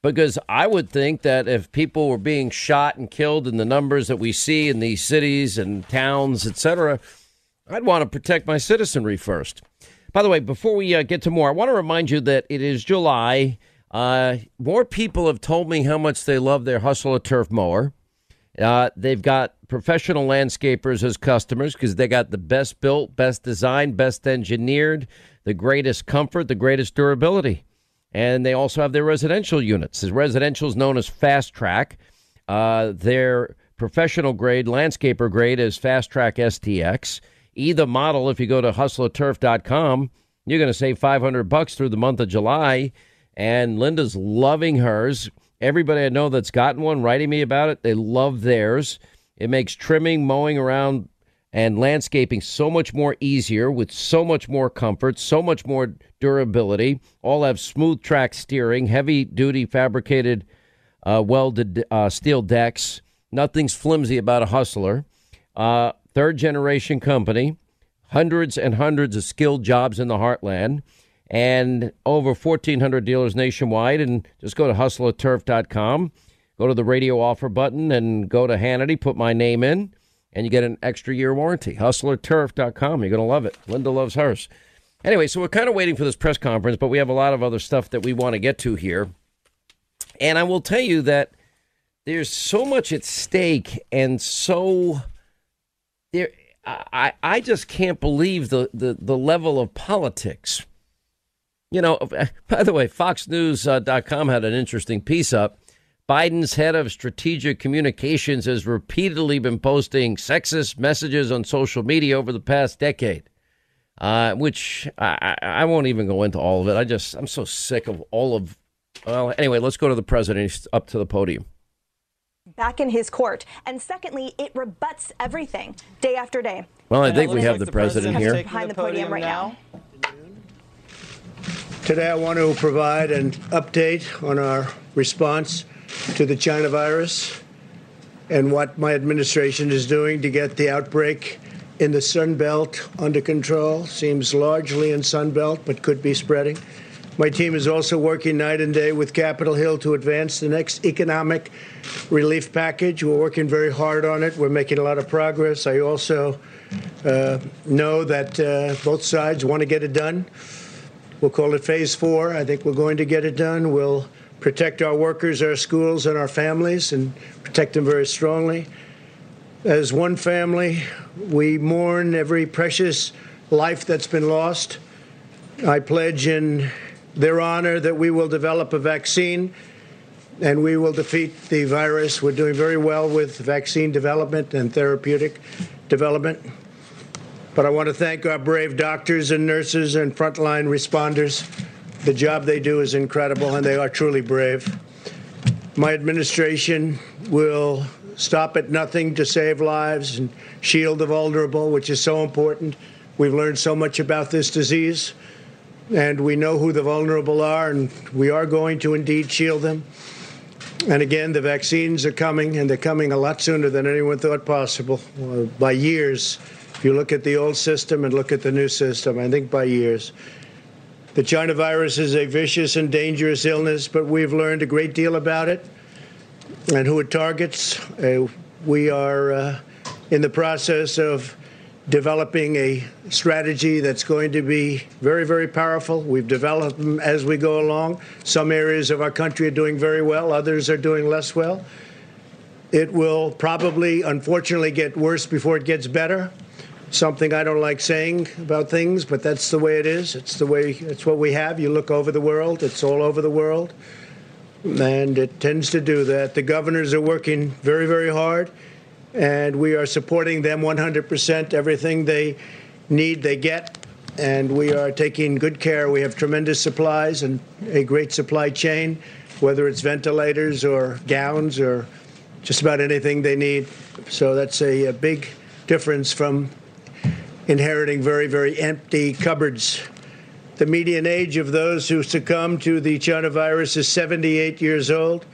Because I would think that if people were being shot and killed in the numbers that we see in these cities and towns, etc., I'd want to protect my citizenry first. By the way, before we uh, get to more, I want to remind you that it is July. Uh, more people have told me how much they love their Hustler Turf mower. Uh, they've got professional landscapers as customers because they got the best built, best designed, best engineered, the greatest comfort, the greatest durability. And they also have their residential units. The residential is known as FasTrak. Uh, their professional grade, landscaper grade is FasTrak SDX. Either model, if you go to hustlerturf.com, you're going to save 500 bucks through the month of July. And Linda's loving hers. Everybody I know that's gotten one writing me about it, they love theirs. It makes trimming, mowing around, and landscaping so much more easier with so much more comfort, so much more durability. All have smooth track steering, heavy duty fabricated uh, welded uh, steel decks. Nothing's flimsy about a hustler. Uh, third generation company, hundreds and hundreds of skilled jobs in the heartland, and over 1,400 dealers nationwide. And just go to hustlerturf.com, go to the radio offer button, and go to Hannity, put my name in, and you get an extra year warranty. Hustlerturf.com. You're going to love it. Linda loves hers. Anyway, so we're kind of waiting for this press conference, but we have a lot of other stuff that we want to get to here. And I will tell you that there's so much at stake and so there I, I just can't believe the, the, the level of politics. You know, by the way, FoxNews.com had an interesting piece up. Biden's head of strategic communications has repeatedly been posting sexist messages on social media over the past decade, uh, which I, I won't even go into all of it. I just, I'm so sick of all of. Well, anyway, let's go to the president. He's up to the podium. Back in his court. And secondly, it rebuts everything day after day. Well, I think we have the president here. behind the podium right now. Today, I want to provide an update on our response to the China virus and what my administration is doing to get the outbreak in the Sun Belt under control. Seems largely in Sun Belt, but could be spreading. My team is also working night and day with Capitol Hill to advance the next economic relief package. We're working very hard on it. We're making a lot of progress. I also uh, know that uh, both sides want to get it done. We'll call it phase four. I think we're going to get it done. We'll protect our workers, our schools, and our families, and protect them very strongly. As one family, we mourn every precious life that's been lost. I pledge in their honor that we will develop a vaccine and we will defeat the virus. We're doing very well with vaccine development and therapeutic development. But I want to thank our brave doctors and nurses and frontline responders. The job they do is incredible, and they are truly brave. My administration will stop at nothing to save lives and shield the vulnerable, which is so important. We've learned so much about this disease, and we know who the vulnerable are, and we are going to indeed shield them. And again, the vaccines are coming, and they're coming a lot sooner than anyone thought possible, by years. If you look at the old system and look at the new system, I think by years. The China virus is a vicious and dangerous illness, but we've learned a great deal about it and who it targets. Uh, we are uh, in the process of developing a strategy that's going to be very, very powerful. We've developed them as we go along. Some areas of our country are doing very well, others are doing less well. It will probably, unfortunately, get worse before it gets better. Something I don't like saying about things, but that's the way it is. It's the way, it's what we have. You look over the world, it's all over the world and it tends to do that. The governors are working very, very hard, and we are supporting them 100%. Everything they need, they get, and we are taking good care. We have tremendous supplies and a great supply chain, whether it's ventilators or gowns or just about anything they need. So that's a, a big difference from inheriting very, very empty cupboards the median age of those who succumb to the China virus is 78 years old.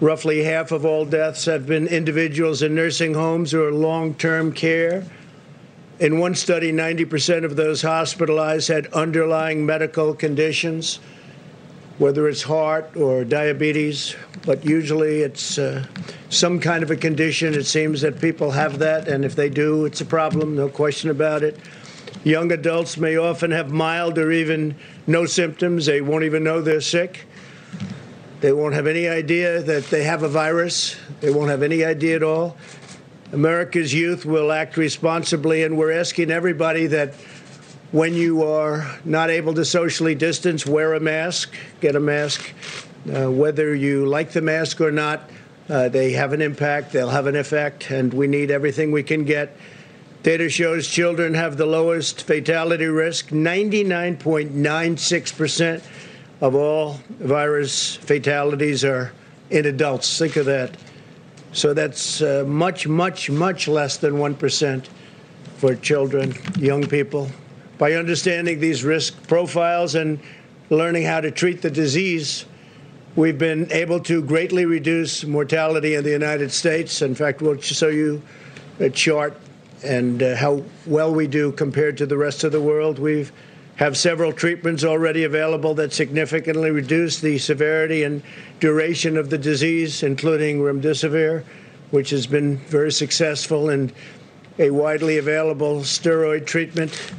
Roughly half of all deaths have been individuals in nursing homes or long term care. In one study, 90% of those hospitalized had underlying medical conditions, whether it's heart or diabetes, but usually it's uh, some kind of a condition. It seems that people have that, and if they do, it's a problem, no question about it. Young adults may often have mild or even no symptoms. They won't even know they're sick. They won't have any idea that they have a virus. They won't have any idea at all. America's youth will act responsibly, and we're asking everybody that when you are not able to socially distance, wear a mask, get a mask. Uh, whether you like the mask or not, uh, they have an impact, they'll have an effect, and we need everything we can get Data shows children have the lowest fatality risk. 99.96% of all virus fatalities are in adults. Think of that. So that's uh, much, much, much less than 1% for children, young people. By understanding these risk profiles and learning how to treat the disease, we've been able to greatly reduce mortality in the United States. In fact, we'll show you a chart and uh, how well we do compared to the rest of the world. We have several treatments already available that significantly reduce the severity and duration of the disease, including remdesivir, which has been very successful and a widely available steroid treatment.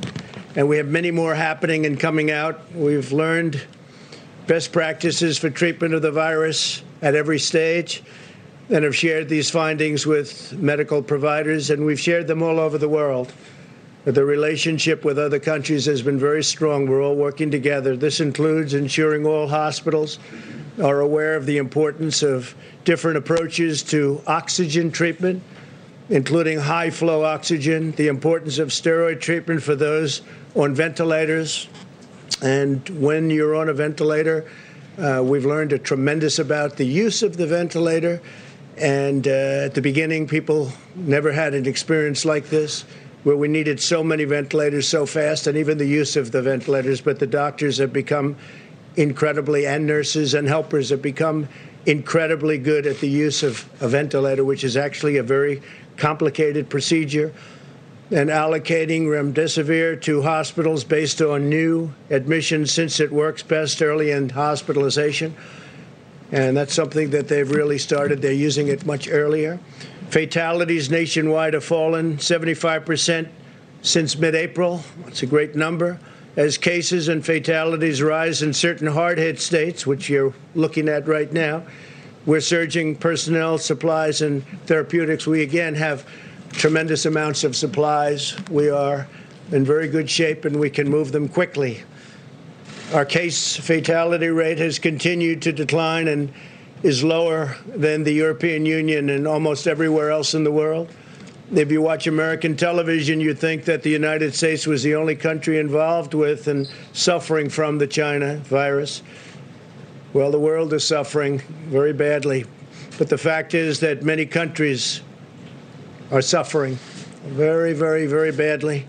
And we have many more happening and coming out. We've learned best practices for treatment of the virus at every stage and have shared these findings with medical providers, and we've shared them all over the world. The relationship with other countries has been very strong. We're all working together. This includes ensuring all hospitals are aware of the importance of different approaches to oxygen treatment, including high flow oxygen, the importance of steroid treatment for those on ventilators. And when you're on a ventilator, uh, we've learned a tremendous about the use of the ventilator and uh, at the beginning, people never had an experience like this. Where we needed so many ventilators so fast, and even the use of the ventilators. But the doctors have become incredibly, and nurses and helpers have become incredibly good at the use of a ventilator, which is actually a very complicated procedure. And allocating remdesivir to hospitals based on new admissions since it works best early in hospitalization. And that's something that they've really started. They're using it much earlier. Fatalities nationwide have fallen 75% since mid April. That's a great number. As cases and fatalities rise in certain hard hit states, which you're looking at right now, we're surging personnel, supplies, and therapeutics. We again have tremendous amounts of supplies. We are in very good shape and we can move them quickly. Our case fatality rate has continued to decline and is lower than the European Union and almost everywhere else in the world. If you watch American television, you think that the United States was the only country involved with and suffering from the China virus. Well, the world is suffering very badly. But the fact is that many countries are suffering very, very, very badly.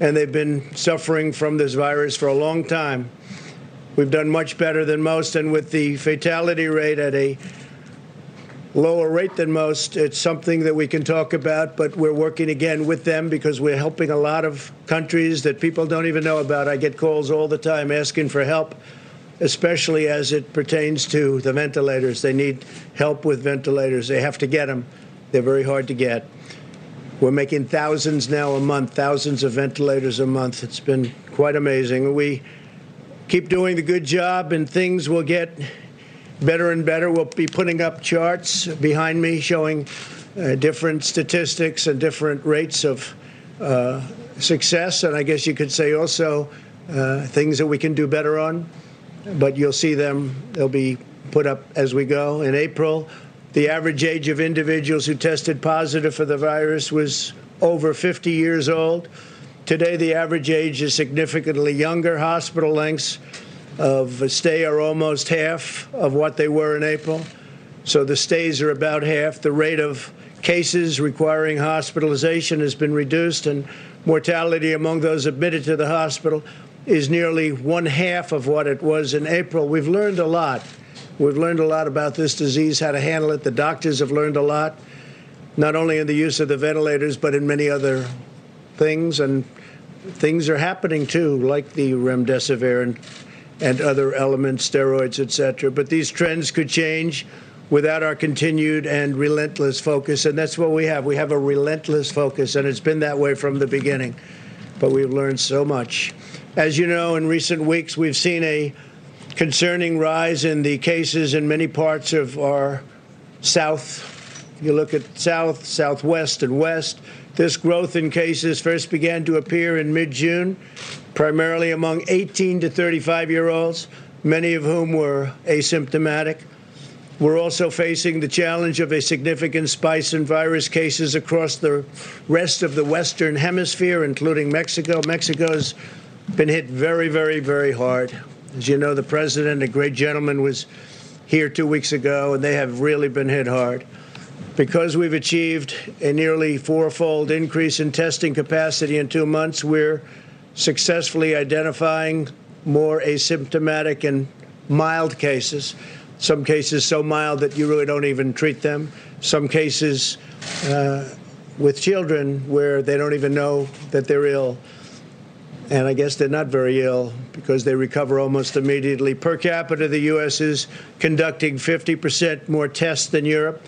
And they've been suffering from this virus for a long time. We've done much better than most, and with the fatality rate at a lower rate than most, it's something that we can talk about, but we're working again with them because we're helping a lot of countries that people don't even know about. I get calls all the time asking for help, especially as it pertains to the ventilators. They need help with ventilators, they have to get them, they're very hard to get. We're making thousands now a month, thousands of ventilators a month. It's been quite amazing. We keep doing the good job, and things will get better and better. We'll be putting up charts behind me showing uh, different statistics and different rates of uh, success, and I guess you could say also uh, things that we can do better on. But you'll see them, they'll be put up as we go. In April, the average age of individuals who tested positive for the virus was over 50 years old. Today, the average age is significantly younger. Hospital lengths of stay are almost half of what they were in April. So the stays are about half. The rate of cases requiring hospitalization has been reduced, and mortality among those admitted to the hospital is nearly one half of what it was in April. We've learned a lot. We've learned a lot about this disease, how to handle it. The doctors have learned a lot, not only in the use of the ventilators, but in many other things, and things are happening too, like the remdesivir and, and other elements, steroids, etc. But these trends could change without our continued and relentless focus, and that's what we have. We have a relentless focus, and it's been that way from the beginning. But we've learned so much. As you know, in recent weeks, we've seen a concerning rise in the cases in many parts of our south. You look at south, southwest, and west. This growth in cases first began to appear in mid June, primarily among 18 to 35 year olds, many of whom were asymptomatic. We're also facing the challenge of a significant spike in virus cases across the rest of the Western Hemisphere, including Mexico. Mexico's been hit very, very, very hard. As you know, the president, a great gentleman, was here two weeks ago, and they have really been hit hard. Because we've achieved a nearly fourfold increase in testing capacity in two months, we're successfully identifying more asymptomatic and mild cases. Some cases so mild that you really don't even treat them. Some cases uh, with children where they don't even know that they're ill. And I guess they're not very ill because they recover almost immediately. Per capita, the U.S. is conducting 50% more tests than Europe.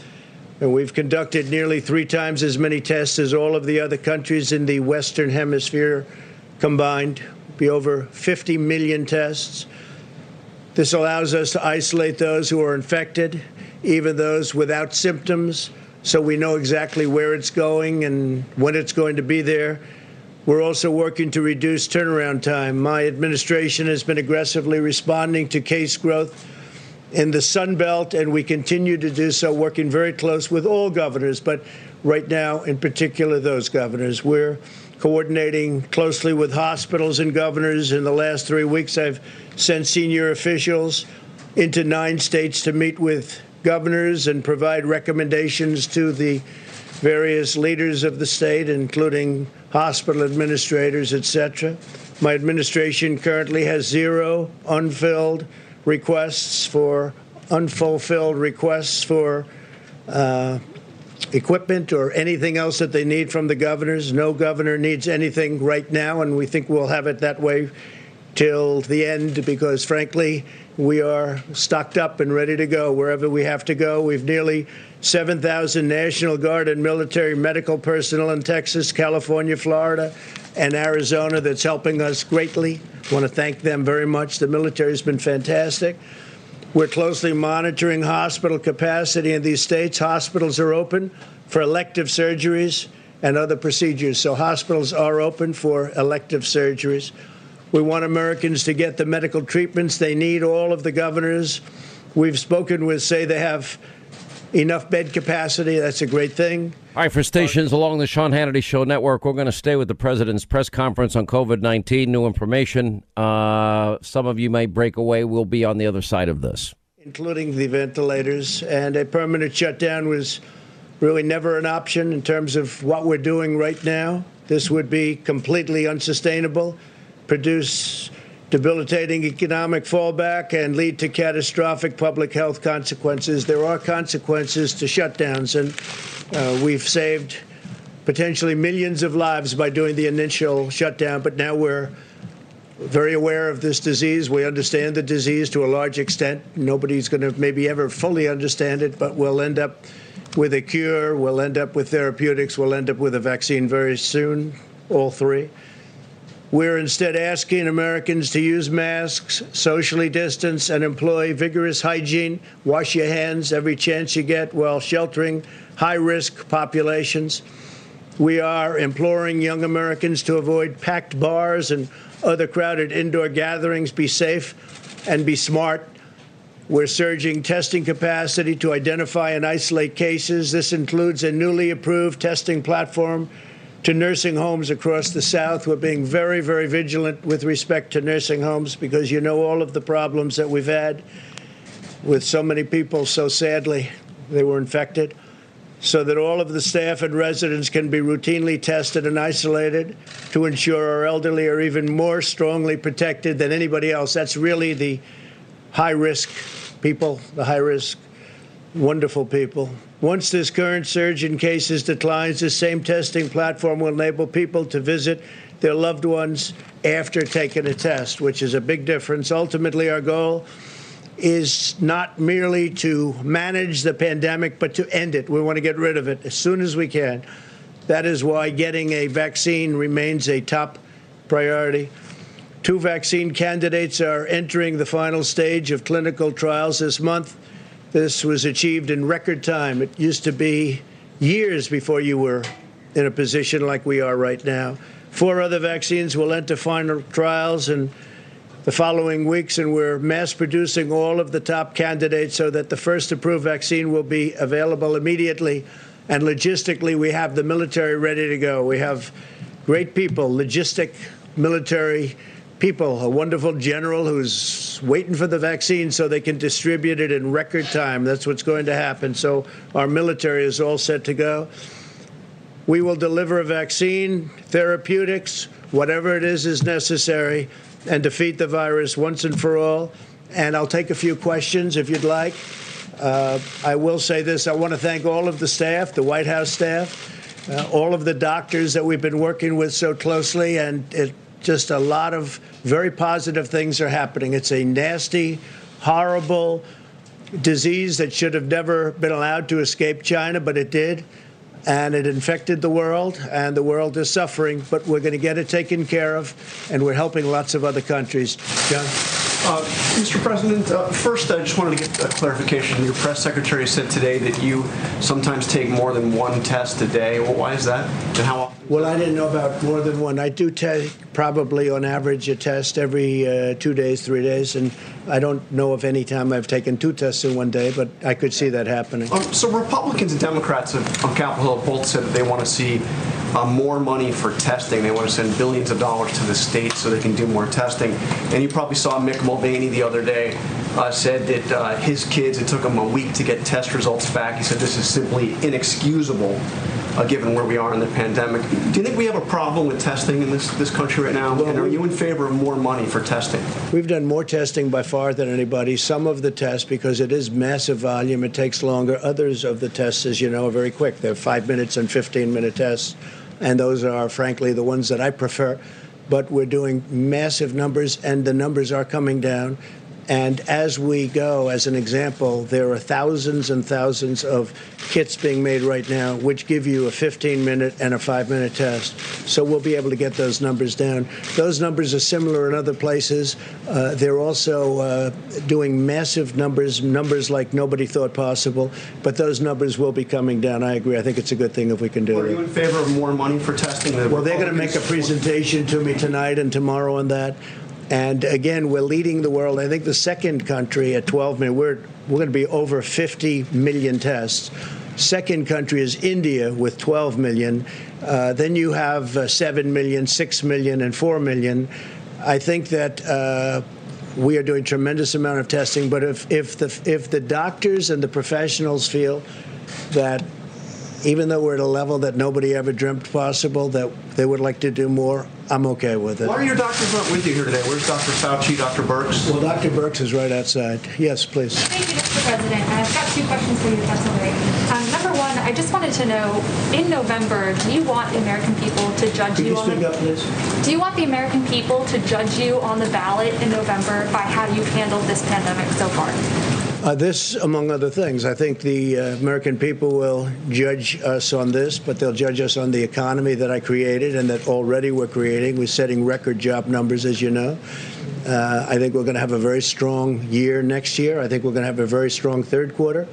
And we've conducted nearly three times as many tests as all of the other countries in the Western Hemisphere combined, be over 50 million tests. This allows us to isolate those who are infected, even those without symptoms, so we know exactly where it's going and when it's going to be there. We're also working to reduce turnaround time. My administration has been aggressively responding to case growth in the Sun Belt, and we continue to do so, working very close with all governors, but right now, in particular, those governors. We're coordinating closely with hospitals and governors. In the last three weeks, I've sent senior officials into nine states to meet with governors and provide recommendations to the various leaders of the state, including hospital administrators, etc. My administration currently has zero unfilled requests for unfulfilled requests for uh, equipment or anything else that they need from the governors. No governor needs anything right now, and we think we'll have it that way till the end because, frankly, we are stocked up and ready to go wherever we have to go. We've nearly 7,000 National Guard and military medical personnel in Texas, California, Florida, and Arizona that's helping us greatly. I want to thank them very much. The military has been fantastic. We're closely monitoring hospital capacity in these states. Hospitals are open for elective surgeries and other procedures. So hospitals are open for elective surgeries. We want Americans to get the medical treatments they need. All of the governors we've spoken with say they have enough bed capacity. That's a great thing. All right, for stations along the Sean Hannity Show network, we're going to stay with the president's press conference on COVID 19. New information. Uh, some of you may break away. We'll be on the other side of this. Including the ventilators. And a permanent shutdown was really never an option in terms of what we're doing right now. This would be completely unsustainable, produce debilitating economic fallback and lead to catastrophic public health consequences. There are consequences to shutdowns, and uh, we've saved potentially millions of lives by doing the initial shutdown, but now we're very aware of this disease. We understand the disease to a large extent. Nobody's going to maybe ever fully understand it, but we'll end up with a cure, we'll end up with therapeutics, we'll end up with a vaccine very soon, all three. We're instead asking Americans to use masks, socially distance, and employ vigorous hygiene. Wash your hands every chance you get while sheltering high risk populations. We are imploring young Americans to avoid packed bars and other crowded indoor gatherings. Be safe and be smart. We're surging testing capacity to identify and isolate cases. This includes a newly approved testing platform to nursing homes across the South. We're being very, very vigilant with respect to nursing homes because you know all of the problems that we've had with so many people, so sadly, they were infected. So that all of the staff and residents can be routinely tested and isolated to ensure our elderly are even more strongly protected than anybody else. That's really the high risk people, the high risk, wonderful people. Once this current surge in cases declines, the same testing platform will enable people to visit their loved ones after taking a test, which is a big difference. Ultimately, our goal is not merely to manage the pandemic, but to end it. We want to get rid of it as soon as we can. That is why getting a vaccine remains a top priority. Two vaccine candidates are entering the final stage of clinical trials this month. This was achieved in record time. It used to be years before you were in a position like we are right now. Four other vaccines will enter final trials in the following weeks, and we're mass producing all of the top candidates so that the first approved vaccine will be available immediately. And logistically, we have the military ready to go. We have great people, logistic military people, a wonderful general who's waiting for the vaccine so they can distribute it in record time. That's what's going to happen. So our military is all set to go. We will deliver a vaccine, therapeutics, whatever it is is necessary, and defeat the virus once and for all. And I'll take a few questions if you'd like. Uh, I will say this I want to thank all of the staff, the White House staff, uh, all of the doctors that we've been working with so closely, and it just a lot of very positive things are happening. It's a nasty, horrible disease that should have never been allowed to escape China, but it did. And it infected the world, and the world is suffering, but we're going to get it taken care of, and we're helping lots of other countries. John? Uh, Mr. President, uh, first, I just wanted to get a clarification. Your press secretary said today that you sometimes take more than one test a day. Well, why is that? And how often? Well, I didn't know about more than one. I do take probably on average a test every uh, two days, three days, and I don't know of any time I've taken two tests in one day, but I could see that happening. Um, so Republicans and Democrats on Capitol Hill both said that they want to see uh, more money for testing. They want to send billions of dollars to the states so they can do more testing. And you probably saw Mick Mulvaney the other day uh, said that uh, his kids, it took them a week to get test results back. He said this is simply inexcusable uh, given where we are in the pandemic. Do you think we have a problem with testing in this, this country right now? and are you in favor of more money for testing? We've done more testing by far than anybody. Some of the tests, because it is massive volume, it takes longer. Others of the tests, as you know, are very quick. They're five minutes and 15 minute tests. And those are, frankly, the ones that I prefer. But we're doing massive numbers, and the numbers are coming down. And as we go, as an example, there are thousands and thousands of kits being made right now, which give you a 15 minute and a five minute test. So we'll be able to get those numbers down. Those numbers are similar in other places. Uh, they're also uh, doing massive numbers, numbers like nobody thought possible. But those numbers will be coming down. I agree. I think it's a good thing if we can do it. Are you in favor of more money for testing? Well, they're going to make a presentation to me tonight and tomorrow on that. And again, we're leading the world. I think the second country at 12 million, we're, we're going to be over 50 million tests. Second country is India with 12 million. Uh, then you have uh, 7 million, 6 million, and 4 million. I think that uh, we are doing tremendous amount of testing. But if, if, the, if the doctors and the professionals feel that even though we're at a level that nobody ever dreamt possible, that they would like to do more, I'm okay with it. Why are your doctors not with you here today? Where's Dr. Fauci, Dr. Birx? Well, Dr. Birx is right outside. Yes, please. Thank you, Mr. President. I've got two questions for you, if that's all right. Um, number one, I just wanted to know, in November, do you want the American people to judge Could you you on speak the up, please? Do you want the American people to judge you on the ballot in November by how you've handled this pandemic so far? Uh, this, among other things, I think the uh, American people will judge us on this, but they'll judge us on the economy that I created and that already we're creating. We're setting record job numbers, as you know. Uh, I think we're going to have a very strong year next year. I think we're going to have a very strong third quarter,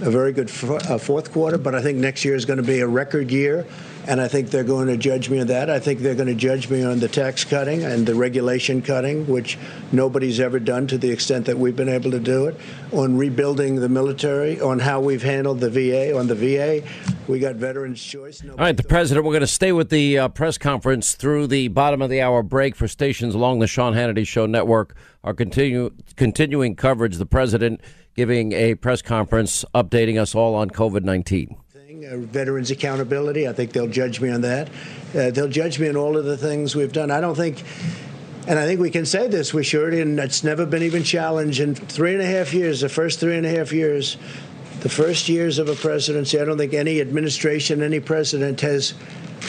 a very good f- uh, fourth quarter, but I think next year is going to be a record year and I think they're going to judge me on that. I think they're going to judge me on the tax cutting and the regulation cutting, which nobody's ever done to the extent that we've been able to do it, on rebuilding the military, on how we've handled the VA. On the VA, we got Veterans Choice. Nobody All right, the president, we're going to stay with the uh, press conference through the bottom of the hour break for stations along the Sean Hannity Show network. Our continue, continuing coverage, the president giving a press conference updating us all on COVID 19 veterans accountability. I think they'll judge me on that. Uh, they'll judge me on all of the things we've done. I don't think, and I think we can say this, we should, and it's never been even challenged in three and a half years, the first three and a half years, the first years of a presidency, I don't think any administration, any president has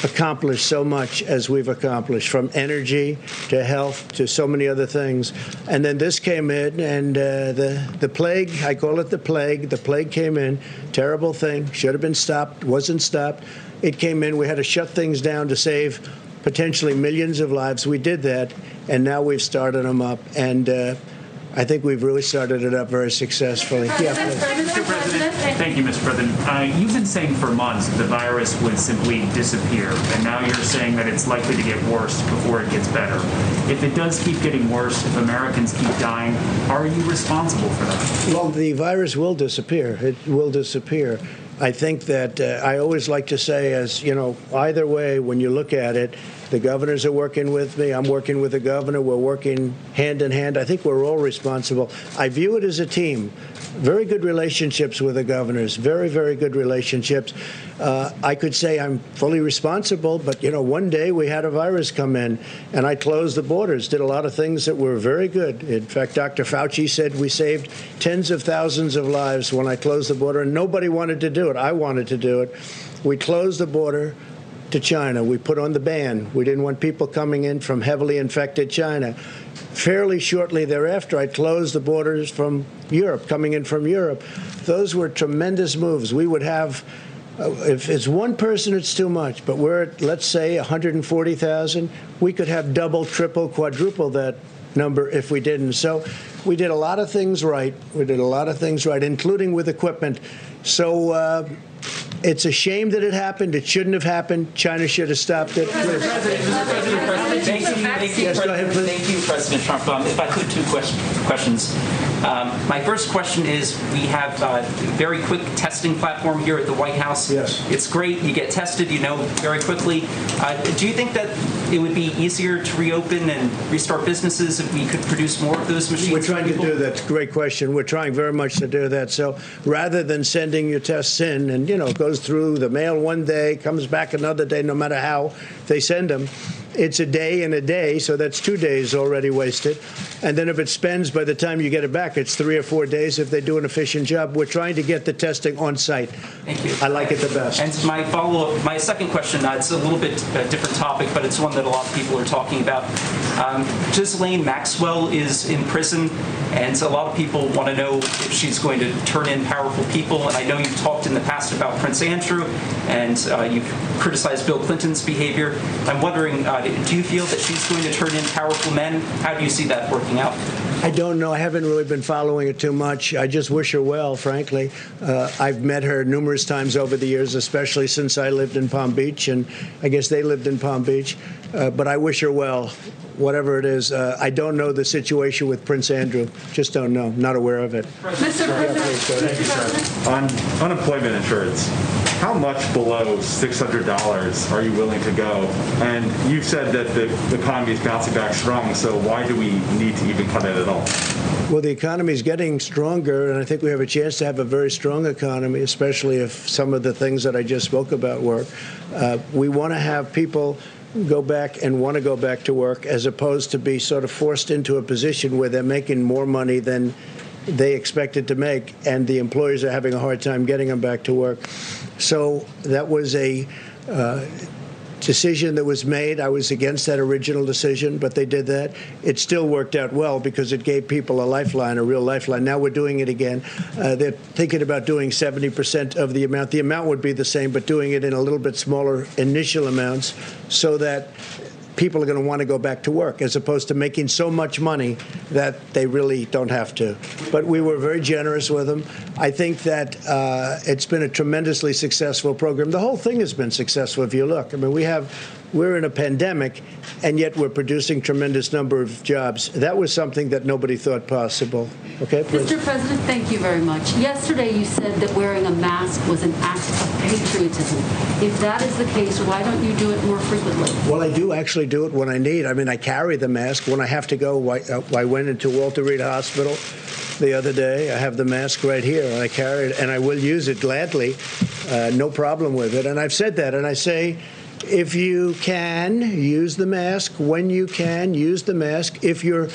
accomplished so much as we've accomplished, from energy to health to so many other things. And then this came in, and uh, the the plague, I call it the plague. The plague came in, terrible thing, should have been stopped, wasn't stopped. It came in. We had to shut things down to save potentially millions of lives. We did that, and now we've started them up. And uh, I think we've really started it up very successfully. Yeah, please. Mr. President. Thank you, Mr. President. Uh, you've been saying for months the virus would simply disappear, and now you're saying that it's likely to get worse before it gets better. If it does keep getting worse, if Americans keep dying, are you responsible for that? Well, the virus will disappear. It will disappear. I think that uh, I always like to say, as you know, either way, when you look at it, the governors are working with me. I'm working with the governor. We're working hand in hand. I think we're all responsible. I view it as a team. Very good relationships with the governors. Very, very good relationships. Uh, I could say I'm fully responsible, but you know, one day we had a virus come in, and I closed the borders. Did a lot of things that were very good. In fact, Dr. Fauci said we saved tens of thousands of lives when I closed the border, and nobody wanted to do it. I wanted to do it. We closed the border to China. We put on the ban. We didn't want people coming in from heavily infected China. Fairly shortly thereafter, I closed the borders from Europe, coming in from Europe. Those were tremendous moves. We would have, uh, if it's one person, it's too much, but we're at, let's say, 140,000. We could have double, triple, quadruple that number if we didn't. So we did a lot of things right. We did a lot of things right, including with equipment. So, uh, it's a shame that it happened. It shouldn't have happened. China should have stopped it. Thank you, thank Yes, go ahead, please. Thank you, President Trump. Um, if I could, two questions. Um, my first question is we have a very quick testing platform here at the White House. Yes. It's great. You get tested, you know, very quickly. Uh, do you think that it would be easier to reopen and restart businesses if we could produce more of those machines? We're trying to do that. Great question. We're trying very much to do that. So rather than sending your tests in and, you know, it goes through the mail one day, comes back another day, no matter how they send them, it's a day and a day, so that's two days already wasted. And then if it spends by the time you get it back, it's three or four days if they do an efficient job. We're trying to get the testing on site. Thank you. I like it the best. And my follow-up, my second question, uh, it's a little bit a different topic, but it's one that a lot of people are talking about. Um, Ghislaine Maxwell is in prison, and so a lot of people want to know if she's going to turn in powerful people. And I know you've talked in the past about Prince Andrew, and uh, you've criticized Bill Clinton's behavior. I'm wondering, uh, do you feel that she's going to turn in powerful men? How do you see that working out? I don't know. I haven't really been following it too much. I just wish her well, frankly. Uh, I've met her numerous times over the years, especially since I lived in Palm Beach, and I guess they lived in Palm Beach. Uh, but I wish her well, whatever it is. Uh, I don't know the situation with Prince Andrew. Just don't know. Not aware of it. Mr. President, on unemployment insurance, how much below $600 are you willing to go? And you've said that the, the economy is bouncing back strong, so why do we need to even cut it at all? Well, the economy is getting stronger, and I think we have a chance to have a very strong economy, especially if some of the things that I just spoke about work. Uh, we want to have people go back and want to go back to work as opposed to be sort of forced into a position where they're making more money than they expected to make, and the employers are having a hard time getting them back to work. So that was a uh, decision that was made. I was against that original decision, but they did that. It still worked out well because it gave people a lifeline, a real lifeline. Now we're doing it again. Uh, they're thinking about doing 70% of the amount. The amount would be the same, but doing it in a little bit smaller initial amounts so that people are going to want to go back to work as opposed to making so much money that they really don't have to. But we were very generous with them. I think that uh, it's been a tremendously successful program. The whole thing has been successful if you look. I mean, we have we're in a pandemic, and yet we're producing tremendous number of jobs. That was something that nobody thought possible. Okay, please. Mr. President, thank you very much. Yesterday, you said that wearing a mask was an act of patriotism. If that is the case, why don't you do it more frequently? Well, I do actually do it when I need. I mean, I carry the mask when I have to go. I, uh, I went into Walter Reed Hospital the other day. I have the mask right here, and I carry it, and I will use it gladly. Uh, no problem with it. And I've said that, and I say if you can, use the mask. When you can, use the mask. If you're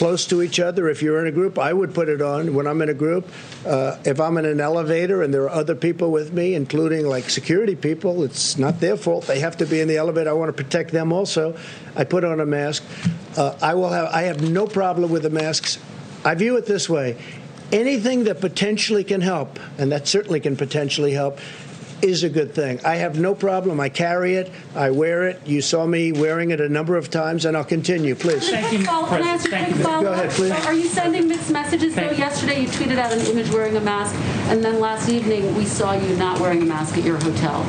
close to each other, if you're in a group, I would put it on when I'm in a group. Uh, if I'm in an elevator and there are other people with me, including like security people, it's not their fault. They have to be in the elevator. I want to protect them also. I put on a mask. Uh, I will have. I have no problem with the masks. I view it this way: anything that potentially can help, and that certainly can potentially help, is a good thing. I have no problem. I carry it. I wear it. You saw me wearing it a number of times, and I'll continue. Please. Thank you, Can I ask you a quick follow-up? Go ahead, please. So are you sending mixed messages? So yesterday you tweeted out an image wearing a mask, and then last evening we saw you not wearing a mask at your hotel.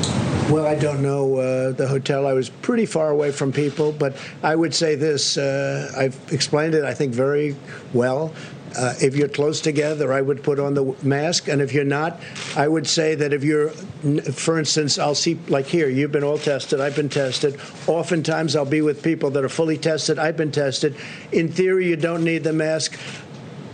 Well, I don't know uh, the hotel. I was pretty far away from people, but I would say this. Uh, I've explained it, I think, very well. Uh, if you're close together, I would put on the mask. And if you're not, I would say that if you're, for instance, I'll see, like here, you've been all tested, I've been tested. Oftentimes I'll be with people that are fully tested, I've been tested. In theory, you don't need the mask.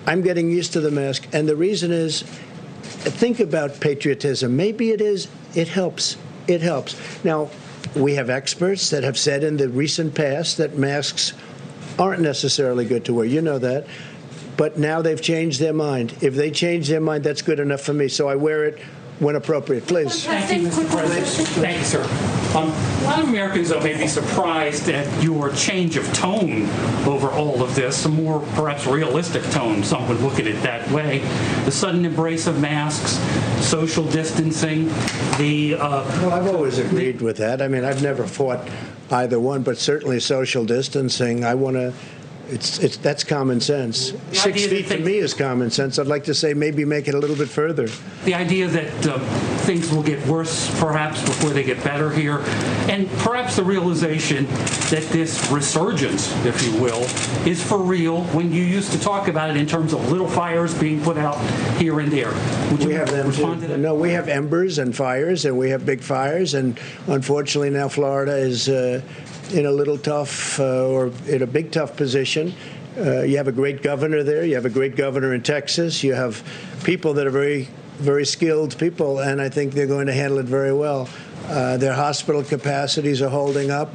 I'm getting used to the mask. And the reason is think about patriotism. Maybe it is, it helps. It helps. Now, we have experts that have said in the recent past that masks aren't necessarily good to wear. You know that. But now they've changed their mind. If they change their mind, that's good enough for me. So I wear it when appropriate. Please. Thank you, Mr. President. Thank you, sir. Um, a lot of Americans, though, may be surprised at your change of tone over all of this, a more perhaps realistic tone. Some would look at it that way. The sudden embrace of masks, social distancing, the. Uh, well, I've always agreed with that. I mean, I've never fought either one, but certainly social distancing. I want to It's, it's that's common sense. Six idea that feet to me is common sense. I'd like to say maybe make it a little bit further. The idea that uh, things will get worse perhaps before they get better here, and perhaps the realization that this resurgence, if you will, is for real when you used to talk about it in terms of little fires being put out here and there. Would you we have them respond to too. that? No, we have embers and fires, and we have big fires, and unfortunately now Florida is uh, in a little tough uh, or in a big tough position. Uh, you have a great governor there. You have a great governor in Texas. You have people that are very, very skilled people, and I think they're going to handle it very well. Uh, their hospital capacities are holding up,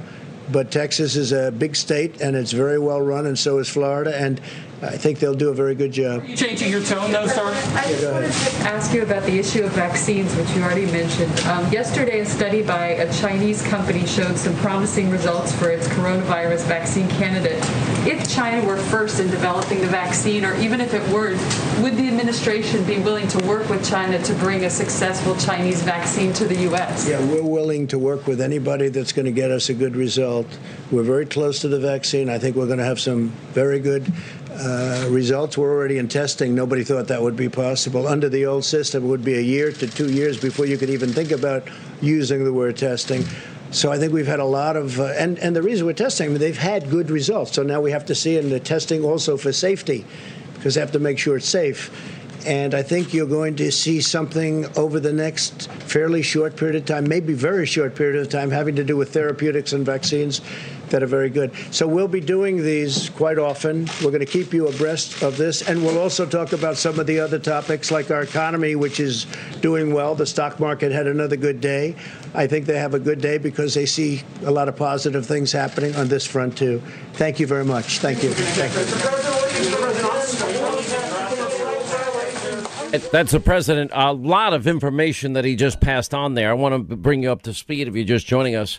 but Texas is a big state, and it's very well run, and so is Florida, and I think they'll do a very good job. You changing your tone, though, sir? I just wanted to ask you about the issue of vaccines, which you already mentioned. Um, yesterday, a study by a Chinese company showed some promising results for its coronavirus vaccine candidate. If China were first in developing the vaccine, or even if it weren't, would the administration be willing to work with China to bring a successful Chinese vaccine to the U.S.? Yeah, we're willing to work with anybody that's going to get us a good result. We're very close to the vaccine. I think we're going to have some very good uh, results. We're already in testing. Nobody thought that would be possible. Under the old system, it would be a year to two years before you could even think about using the word testing. So I think we've had a lot of, uh, and, and the reason we're testing, I mean, they've had good results. So now we have to see in the testing also for safety, because they have to make sure it's safe. And I think you're going to see something over the next fairly short period of time, maybe very short period of time, having to do with therapeutics and vaccines that are very good. So we'll be doing these quite often. We're going to keep you abreast of this, and we'll also talk about some of the other topics like our economy, which is doing well. The stock market had another good day. I think they have a good day because they see a lot of positive things happening on this front too. Thank you very much. Thank you. Thank you. That's the president. A lot of information that he just passed on there. I want to bring you up to speed if you're just joining us.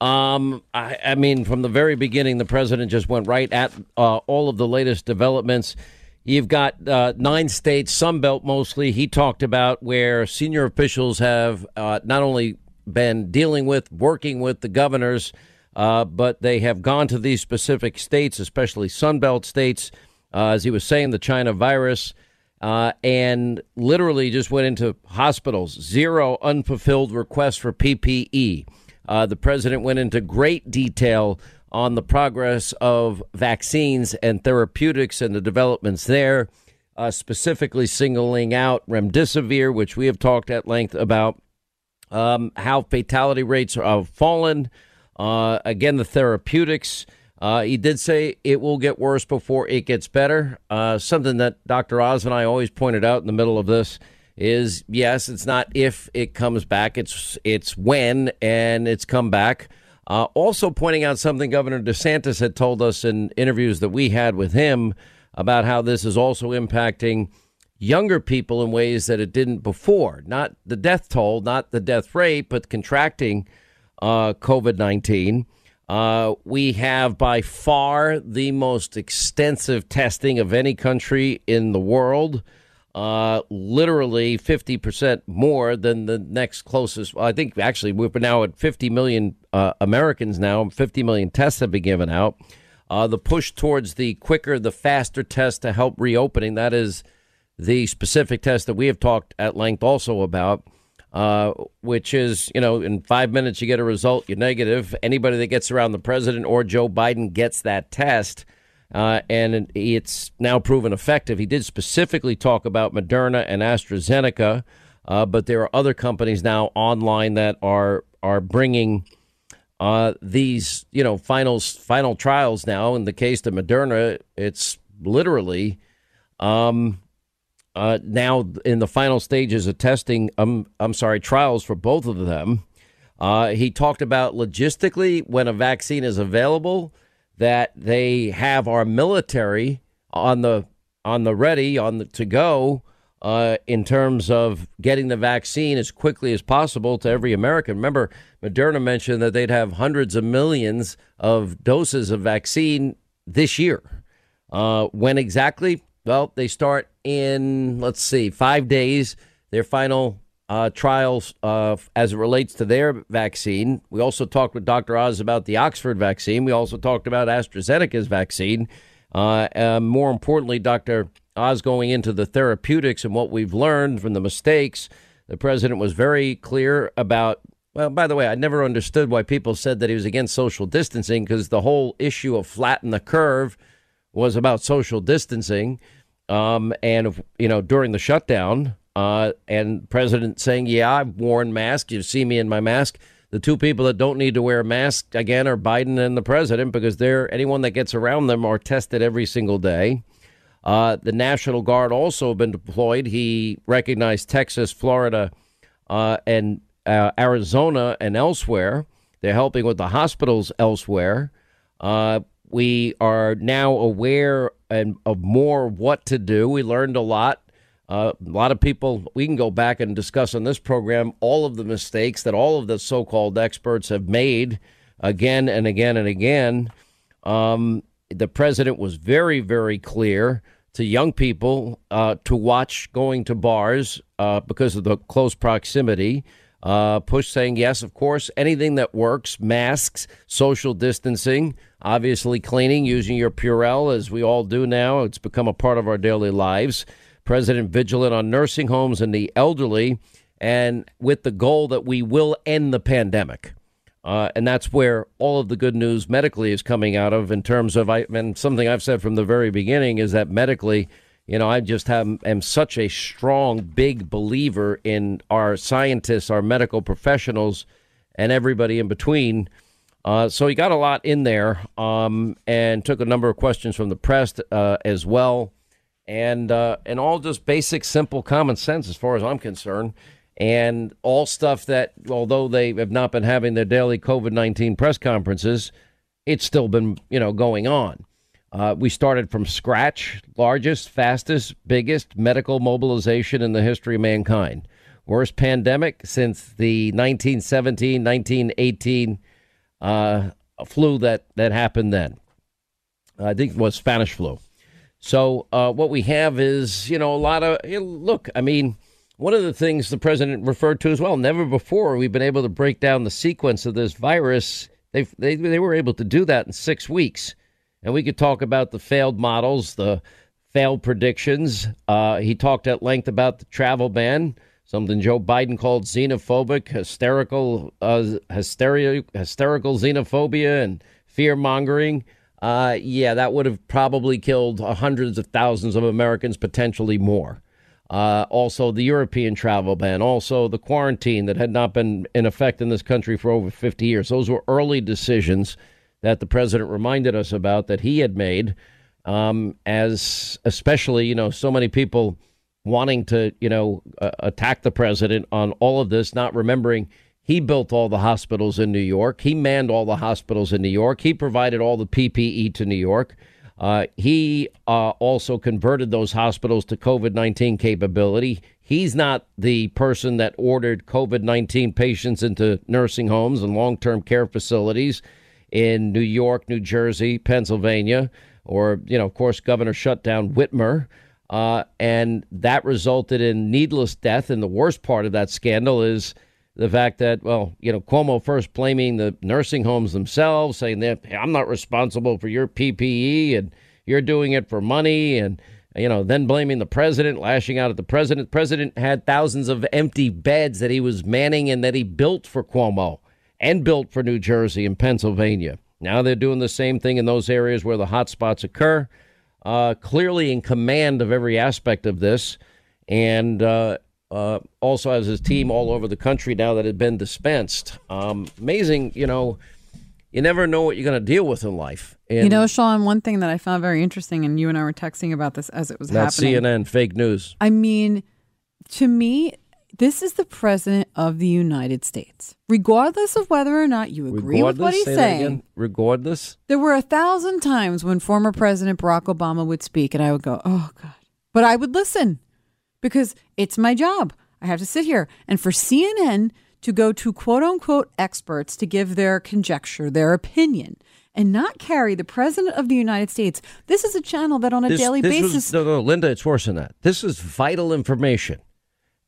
Um, I, I mean, from the very beginning, the president just went right at uh, all of the latest developments. You've got uh, nine states, Sun Belt mostly. He talked about where senior officials have uh, not only been dealing with, working with the governors, uh, but they have gone to these specific states, especially Sun Belt states. Uh, as he was saying, the China virus uh, and literally just went into hospitals. Zero unfulfilled requests for PPE. Uh, the president went into great detail on the progress of vaccines and therapeutics and the developments there, uh, specifically singling out remdesivir, which we have talked at length about, um, how fatality rates have fallen. Uh, again, the therapeutics. Uh, he did say it will get worse before it gets better. Uh, something that Dr. Oz and I always pointed out in the middle of this is yes, it's not if it comes back, it's it's when, and it's come back. Uh, also pointing out something Governor DeSantis had told us in interviews that we had with him about how this is also impacting younger people in ways that it didn't before. Not the death toll, not the death rate, but contracting uh, COVID 19. Uh, we have by far the most extensive testing of any country in the world. Uh, literally 50% more than the next closest. I think actually we're now at 50 million uh, Americans now. 50 million tests have been given out. Uh, the push towards the quicker, the faster test to help reopening. That is the specific test that we have talked at length also about uh, which is, you know, in five minutes you get a result, you're negative. Anybody that gets around the president or Joe Biden gets that test, uh, and it's now proven effective. He did specifically talk about Moderna and AstraZeneca, uh, but there are other companies now online that are are bringing. Uh, these, you know, finals, final trials now. In the case of Moderna, it's literally um, uh, now in the final stages of testing. Um, I'm sorry, trials for both of them. Uh, he talked about logistically when a vaccine is available that they have our military on the on the ready on the to go uh, in terms of getting the vaccine as quickly as possible to every American. Remember, Moderna mentioned that they'd have hundreds of millions of doses of vaccine this year. Uh, when exactly? Well, they start in, let's see, five days, their final uh, trials uh, as it relates to their vaccine. We also talked with Dr. Oz about the Oxford vaccine. We also talked about AstraZeneca's vaccine. Uh, more importantly, Dr. Oz going into the therapeutics and what we've learned from the mistakes. The president was very clear about. Well, by the way, I never understood why people said that he was against social distancing because the whole issue of flatten the curve was about social distancing. Um, and, you know, during the shutdown, uh, and president saying, yeah, I've worn masks. You see me in my mask. The two people that don't need to wear masks again are Biden and the president because they're anyone that gets around them are tested every single day. Uh, the National Guard also been deployed. He recognized Texas, Florida, uh, and uh, Arizona and elsewhere. They're helping with the hospitals elsewhere. Uh, we are now aware and of more what to do. We learned a lot. Uh, a lot of people, we can go back and discuss on this program all of the mistakes that all of the so called experts have made again and again and again. Um, the president was very, very clear to young people uh, to watch going to bars uh, because of the close proximity. Uh, push saying, yes, of course, anything that works, masks, social distancing, obviously cleaning, using your Purell, as we all do now. It's become a part of our daily lives. President vigilant on nursing homes and the elderly, and with the goal that we will end the pandemic. Uh, and that's where all of the good news medically is coming out of in terms of I and something I've said from the very beginning is that medically, you know, I just have, am such a strong, big believer in our scientists, our medical professionals, and everybody in between. Uh, so he got a lot in there um, and took a number of questions from the press uh, as well, and uh, and all just basic, simple, common sense as far as I'm concerned and all stuff that, although they have not been having their daily COVID 19 press conferences, it's still been, you know, going on. Uh, we started from scratch, largest, fastest, biggest medical mobilization in the history of mankind. Worst pandemic since the 1917 1918 uh, flu that, that happened then. I think it was Spanish flu. So, uh, what we have is, you know, a lot of look, I mean, one of the things the president referred to as well, never before we've been able to break down the sequence of this virus. They they they were able to do that in six weeks, and we could talk about the failed models, the failed predictions. Uh, he talked at length about the travel ban, something Joe Biden called xenophobic, hysterical, uh, hysteria, hysterical xenophobia, and fear mongering. Uh, yeah, that would have probably killed hundreds of thousands of Americans, potentially more. Uh, also, the European travel ban, also the quarantine that had not been in effect in this country for over 50 years. Those were early decisions that the president reminded us about that he had made, um, as especially, you know, so many people wanting to, you know, uh, attack the president on all of this, not remembering he built all the hospitals in New York. He manned all the hospitals in New York. He provided all the PPE to New York. Uh, he uh, also converted those hospitals to COVID 19 capability. He's not the person that ordered COVID 19 patients into nursing homes and long term care facilities in New York, New Jersey, Pennsylvania, or, you know, of course, Governor shut down Whitmer. Uh, and that resulted in needless death. And the worst part of that scandal is the fact that, well, you know, Cuomo first blaming the nursing homes themselves, saying that hey, I'm not responsible for your PPE and you're doing it for money, and you know, then blaming the president, lashing out at the president. The president had thousands of empty beds that he was manning and that he built for Cuomo and built for New Jersey and Pennsylvania. Now they're doing the same thing in those areas where the hot spots occur. Uh, clearly in command of every aspect of this, and uh, uh, also has his team all over the country now that had been dispensed. Um, amazing, you know. You never know what you're going to deal with in life. And you know, Sean, one thing that I found very interesting, and you and I were texting about this as it was not happening. CNN, fake news. I mean, to me, this is the president of the United States. Regardless of whether or not you agree Regardless, with what he's say saying. Regardless, there were a thousand times when former President Barack Obama would speak, and I would go, "Oh God," but I would listen because it's my job. I have to sit here, and for CNN to go to quote unquote experts to give their conjecture, their opinion, and not carry the president of the United States. This is a channel that on a This- daily this basis. was- no, no, Linda, it's worse than that. This is vital information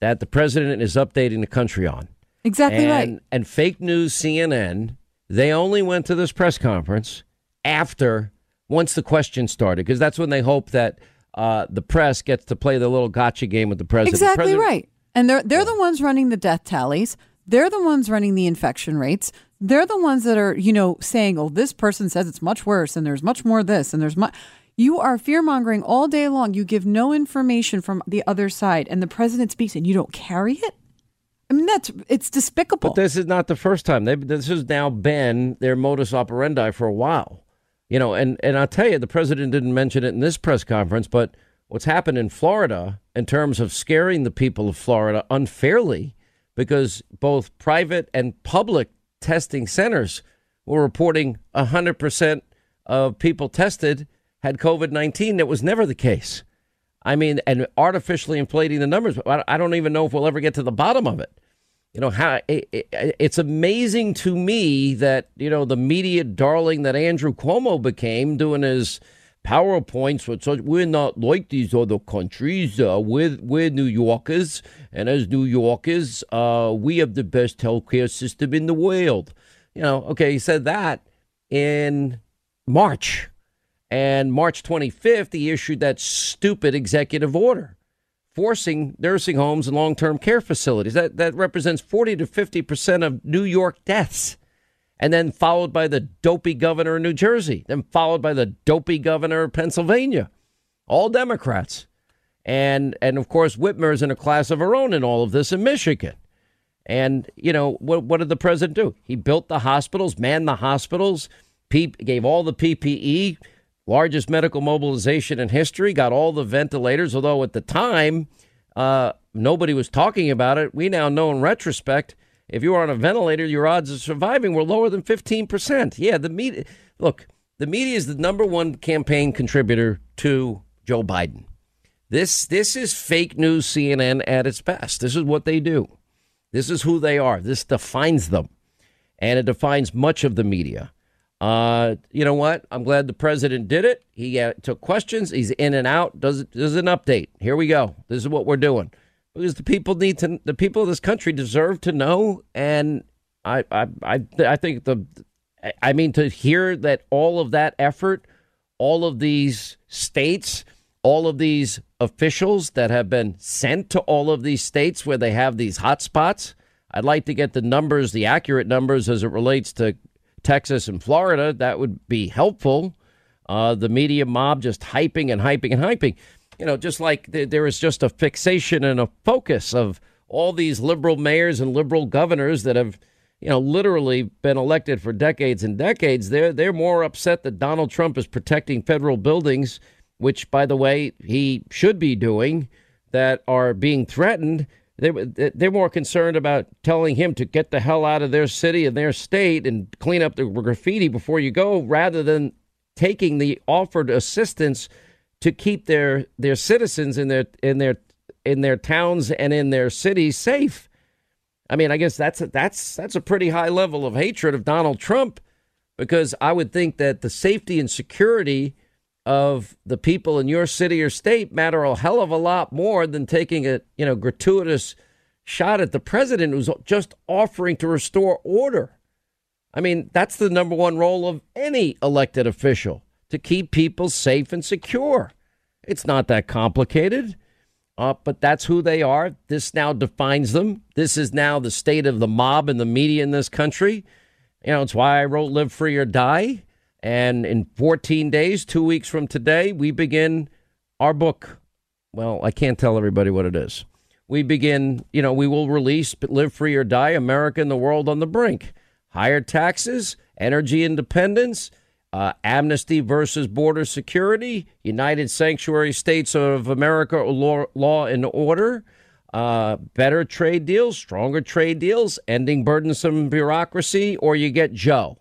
that the president is updating the country on. Exactly and, right. And fake news CNN, they only went to this press conference after once the question started, because that's when they hope that uh, the press gets to play the little gotcha game with the president. Exactly President- right. And they're they're the ones running the death tallies. They're the ones running the infection rates. They're the ones that are, you know, saying, "Oh, this person says it's much worse and there's much more this and there's much you are fear-mongering all day long. You give no information from the other side and the president speaks and you don't carry it? I mean, that's it's despicable. But this is not the first time. They, this has now been their modus operandi for a while. You know, and, and I'll tell you, the president didn't mention it in this press conference, but what's happened in Florida in terms of scaring the people of Florida unfairly because both private and public testing centers were reporting 100% of people tested had COVID 19. That was never the case. I mean, and artificially inflating the numbers. I don't even know if we'll ever get to the bottom of it. You know how it, it, it's amazing to me that you know the media darling that Andrew Cuomo became doing his PowerPoints. With such, we're not like these other countries. Uh, we're we're New Yorkers, and as New Yorkers, uh, we have the best healthcare system in the world. You know, okay, he said that in March, and March 25th, he issued that stupid executive order forcing nursing homes and long-term care facilities. That that represents 40 to 50 percent of New York deaths, and then followed by the dopey governor of New Jersey, then followed by the dopey governor of Pennsylvania, all Democrats, and and of course Whitmer is in a class of her own in all of this in Michigan. And you know what? What did the president do? He built the hospitals, manned the hospitals, gave all the PPE, largest medical mobilization in history, got all the ventilators. Although at the time, uh, nobody was talking about it. We now know in retrospect, if you were on a ventilator, your odds of surviving were lower than 15%. Yeah, the media, look, the media is the number one campaign contributor to Joe Biden. This, this is fake news CNN at its best. This is what they do. This is who they are. This defines them. And it defines much of the media. Uh, you know what? I'm glad the president did it. He uh, took questions. He's in and out. Does does an update. Here we go. This is what we're doing because the people need to. The people of this country deserve to know. And I I I, I think the. I mean to hear that all of that effort, all of these states, all of these officials that have been sent to all of these states where they have these hot spots. I'd like to get the numbers, the accurate numbers as it relates to Texas and Florida. That would be helpful. Uh, the media mob just hyping and hyping and hyping. You know, just like th- there is just a fixation and a focus of all these liberal mayors and liberal governors that have, you know, literally been elected for decades and decades. They're they're more upset that Donald Trump is protecting federal buildings, which, by the way, he should be doing, that are being threatened they, they're more concerned about telling him to get the hell out of their city and their state and clean up the graffiti before you go rather than taking the offered assistance to keep their their citizens in their in their in their towns and in their cities safe. I mean, I guess that's a, that's that's a pretty high level of hatred of Donald Trump because I would think that the safety and security of the people in your city or state matter a hell of a lot more than taking a you know gratuitous shot at the president who's just offering to restore order. I mean, that's the number one role of any elected official to keep people safe and secure. It's not that complicated, uh, but that's who they are. This now defines them. This is now the state of the mob and the media in this country. You know, it's why I wrote Live Free or Die. And in 14 days, two weeks from today, we begin our book. Well, I can't tell everybody what it is. We begin, you know, we will release Live Free or Die America and the World on the Brink. Higher taxes, energy independence, uh, amnesty versus border security, United Sanctuary States of America, law, law and order, uh, better trade deals, stronger trade deals, ending burdensome bureaucracy, or you get Joe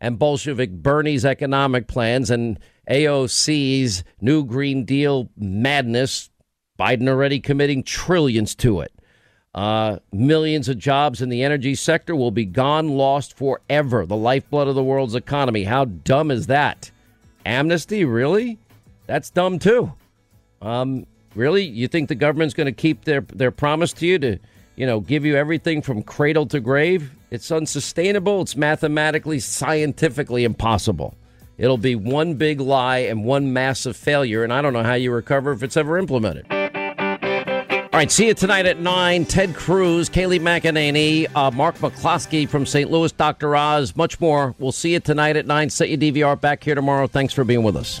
and Bolshevik Bernie's economic plans and AOC's new Green Deal madness. Biden already committing trillions to it. Uh, millions of jobs in the energy sector will be gone, lost forever. The lifeblood of the world's economy. How dumb is that? Amnesty, really? That's dumb too. Um, really, you think the government's going to keep their their promise to you to, you know, give you everything from cradle to grave? It's unsustainable. It's mathematically, scientifically impossible. It'll be one big lie and one massive failure, and I don't know how you recover if it's ever implemented. All right, see you tonight at 9. Ted Cruz, Kayleigh McEnany, uh, Mark McCloskey from St. Louis, Dr. Oz, much more. We'll see you tonight at 9. Set your DVR back here tomorrow. Thanks for being with us.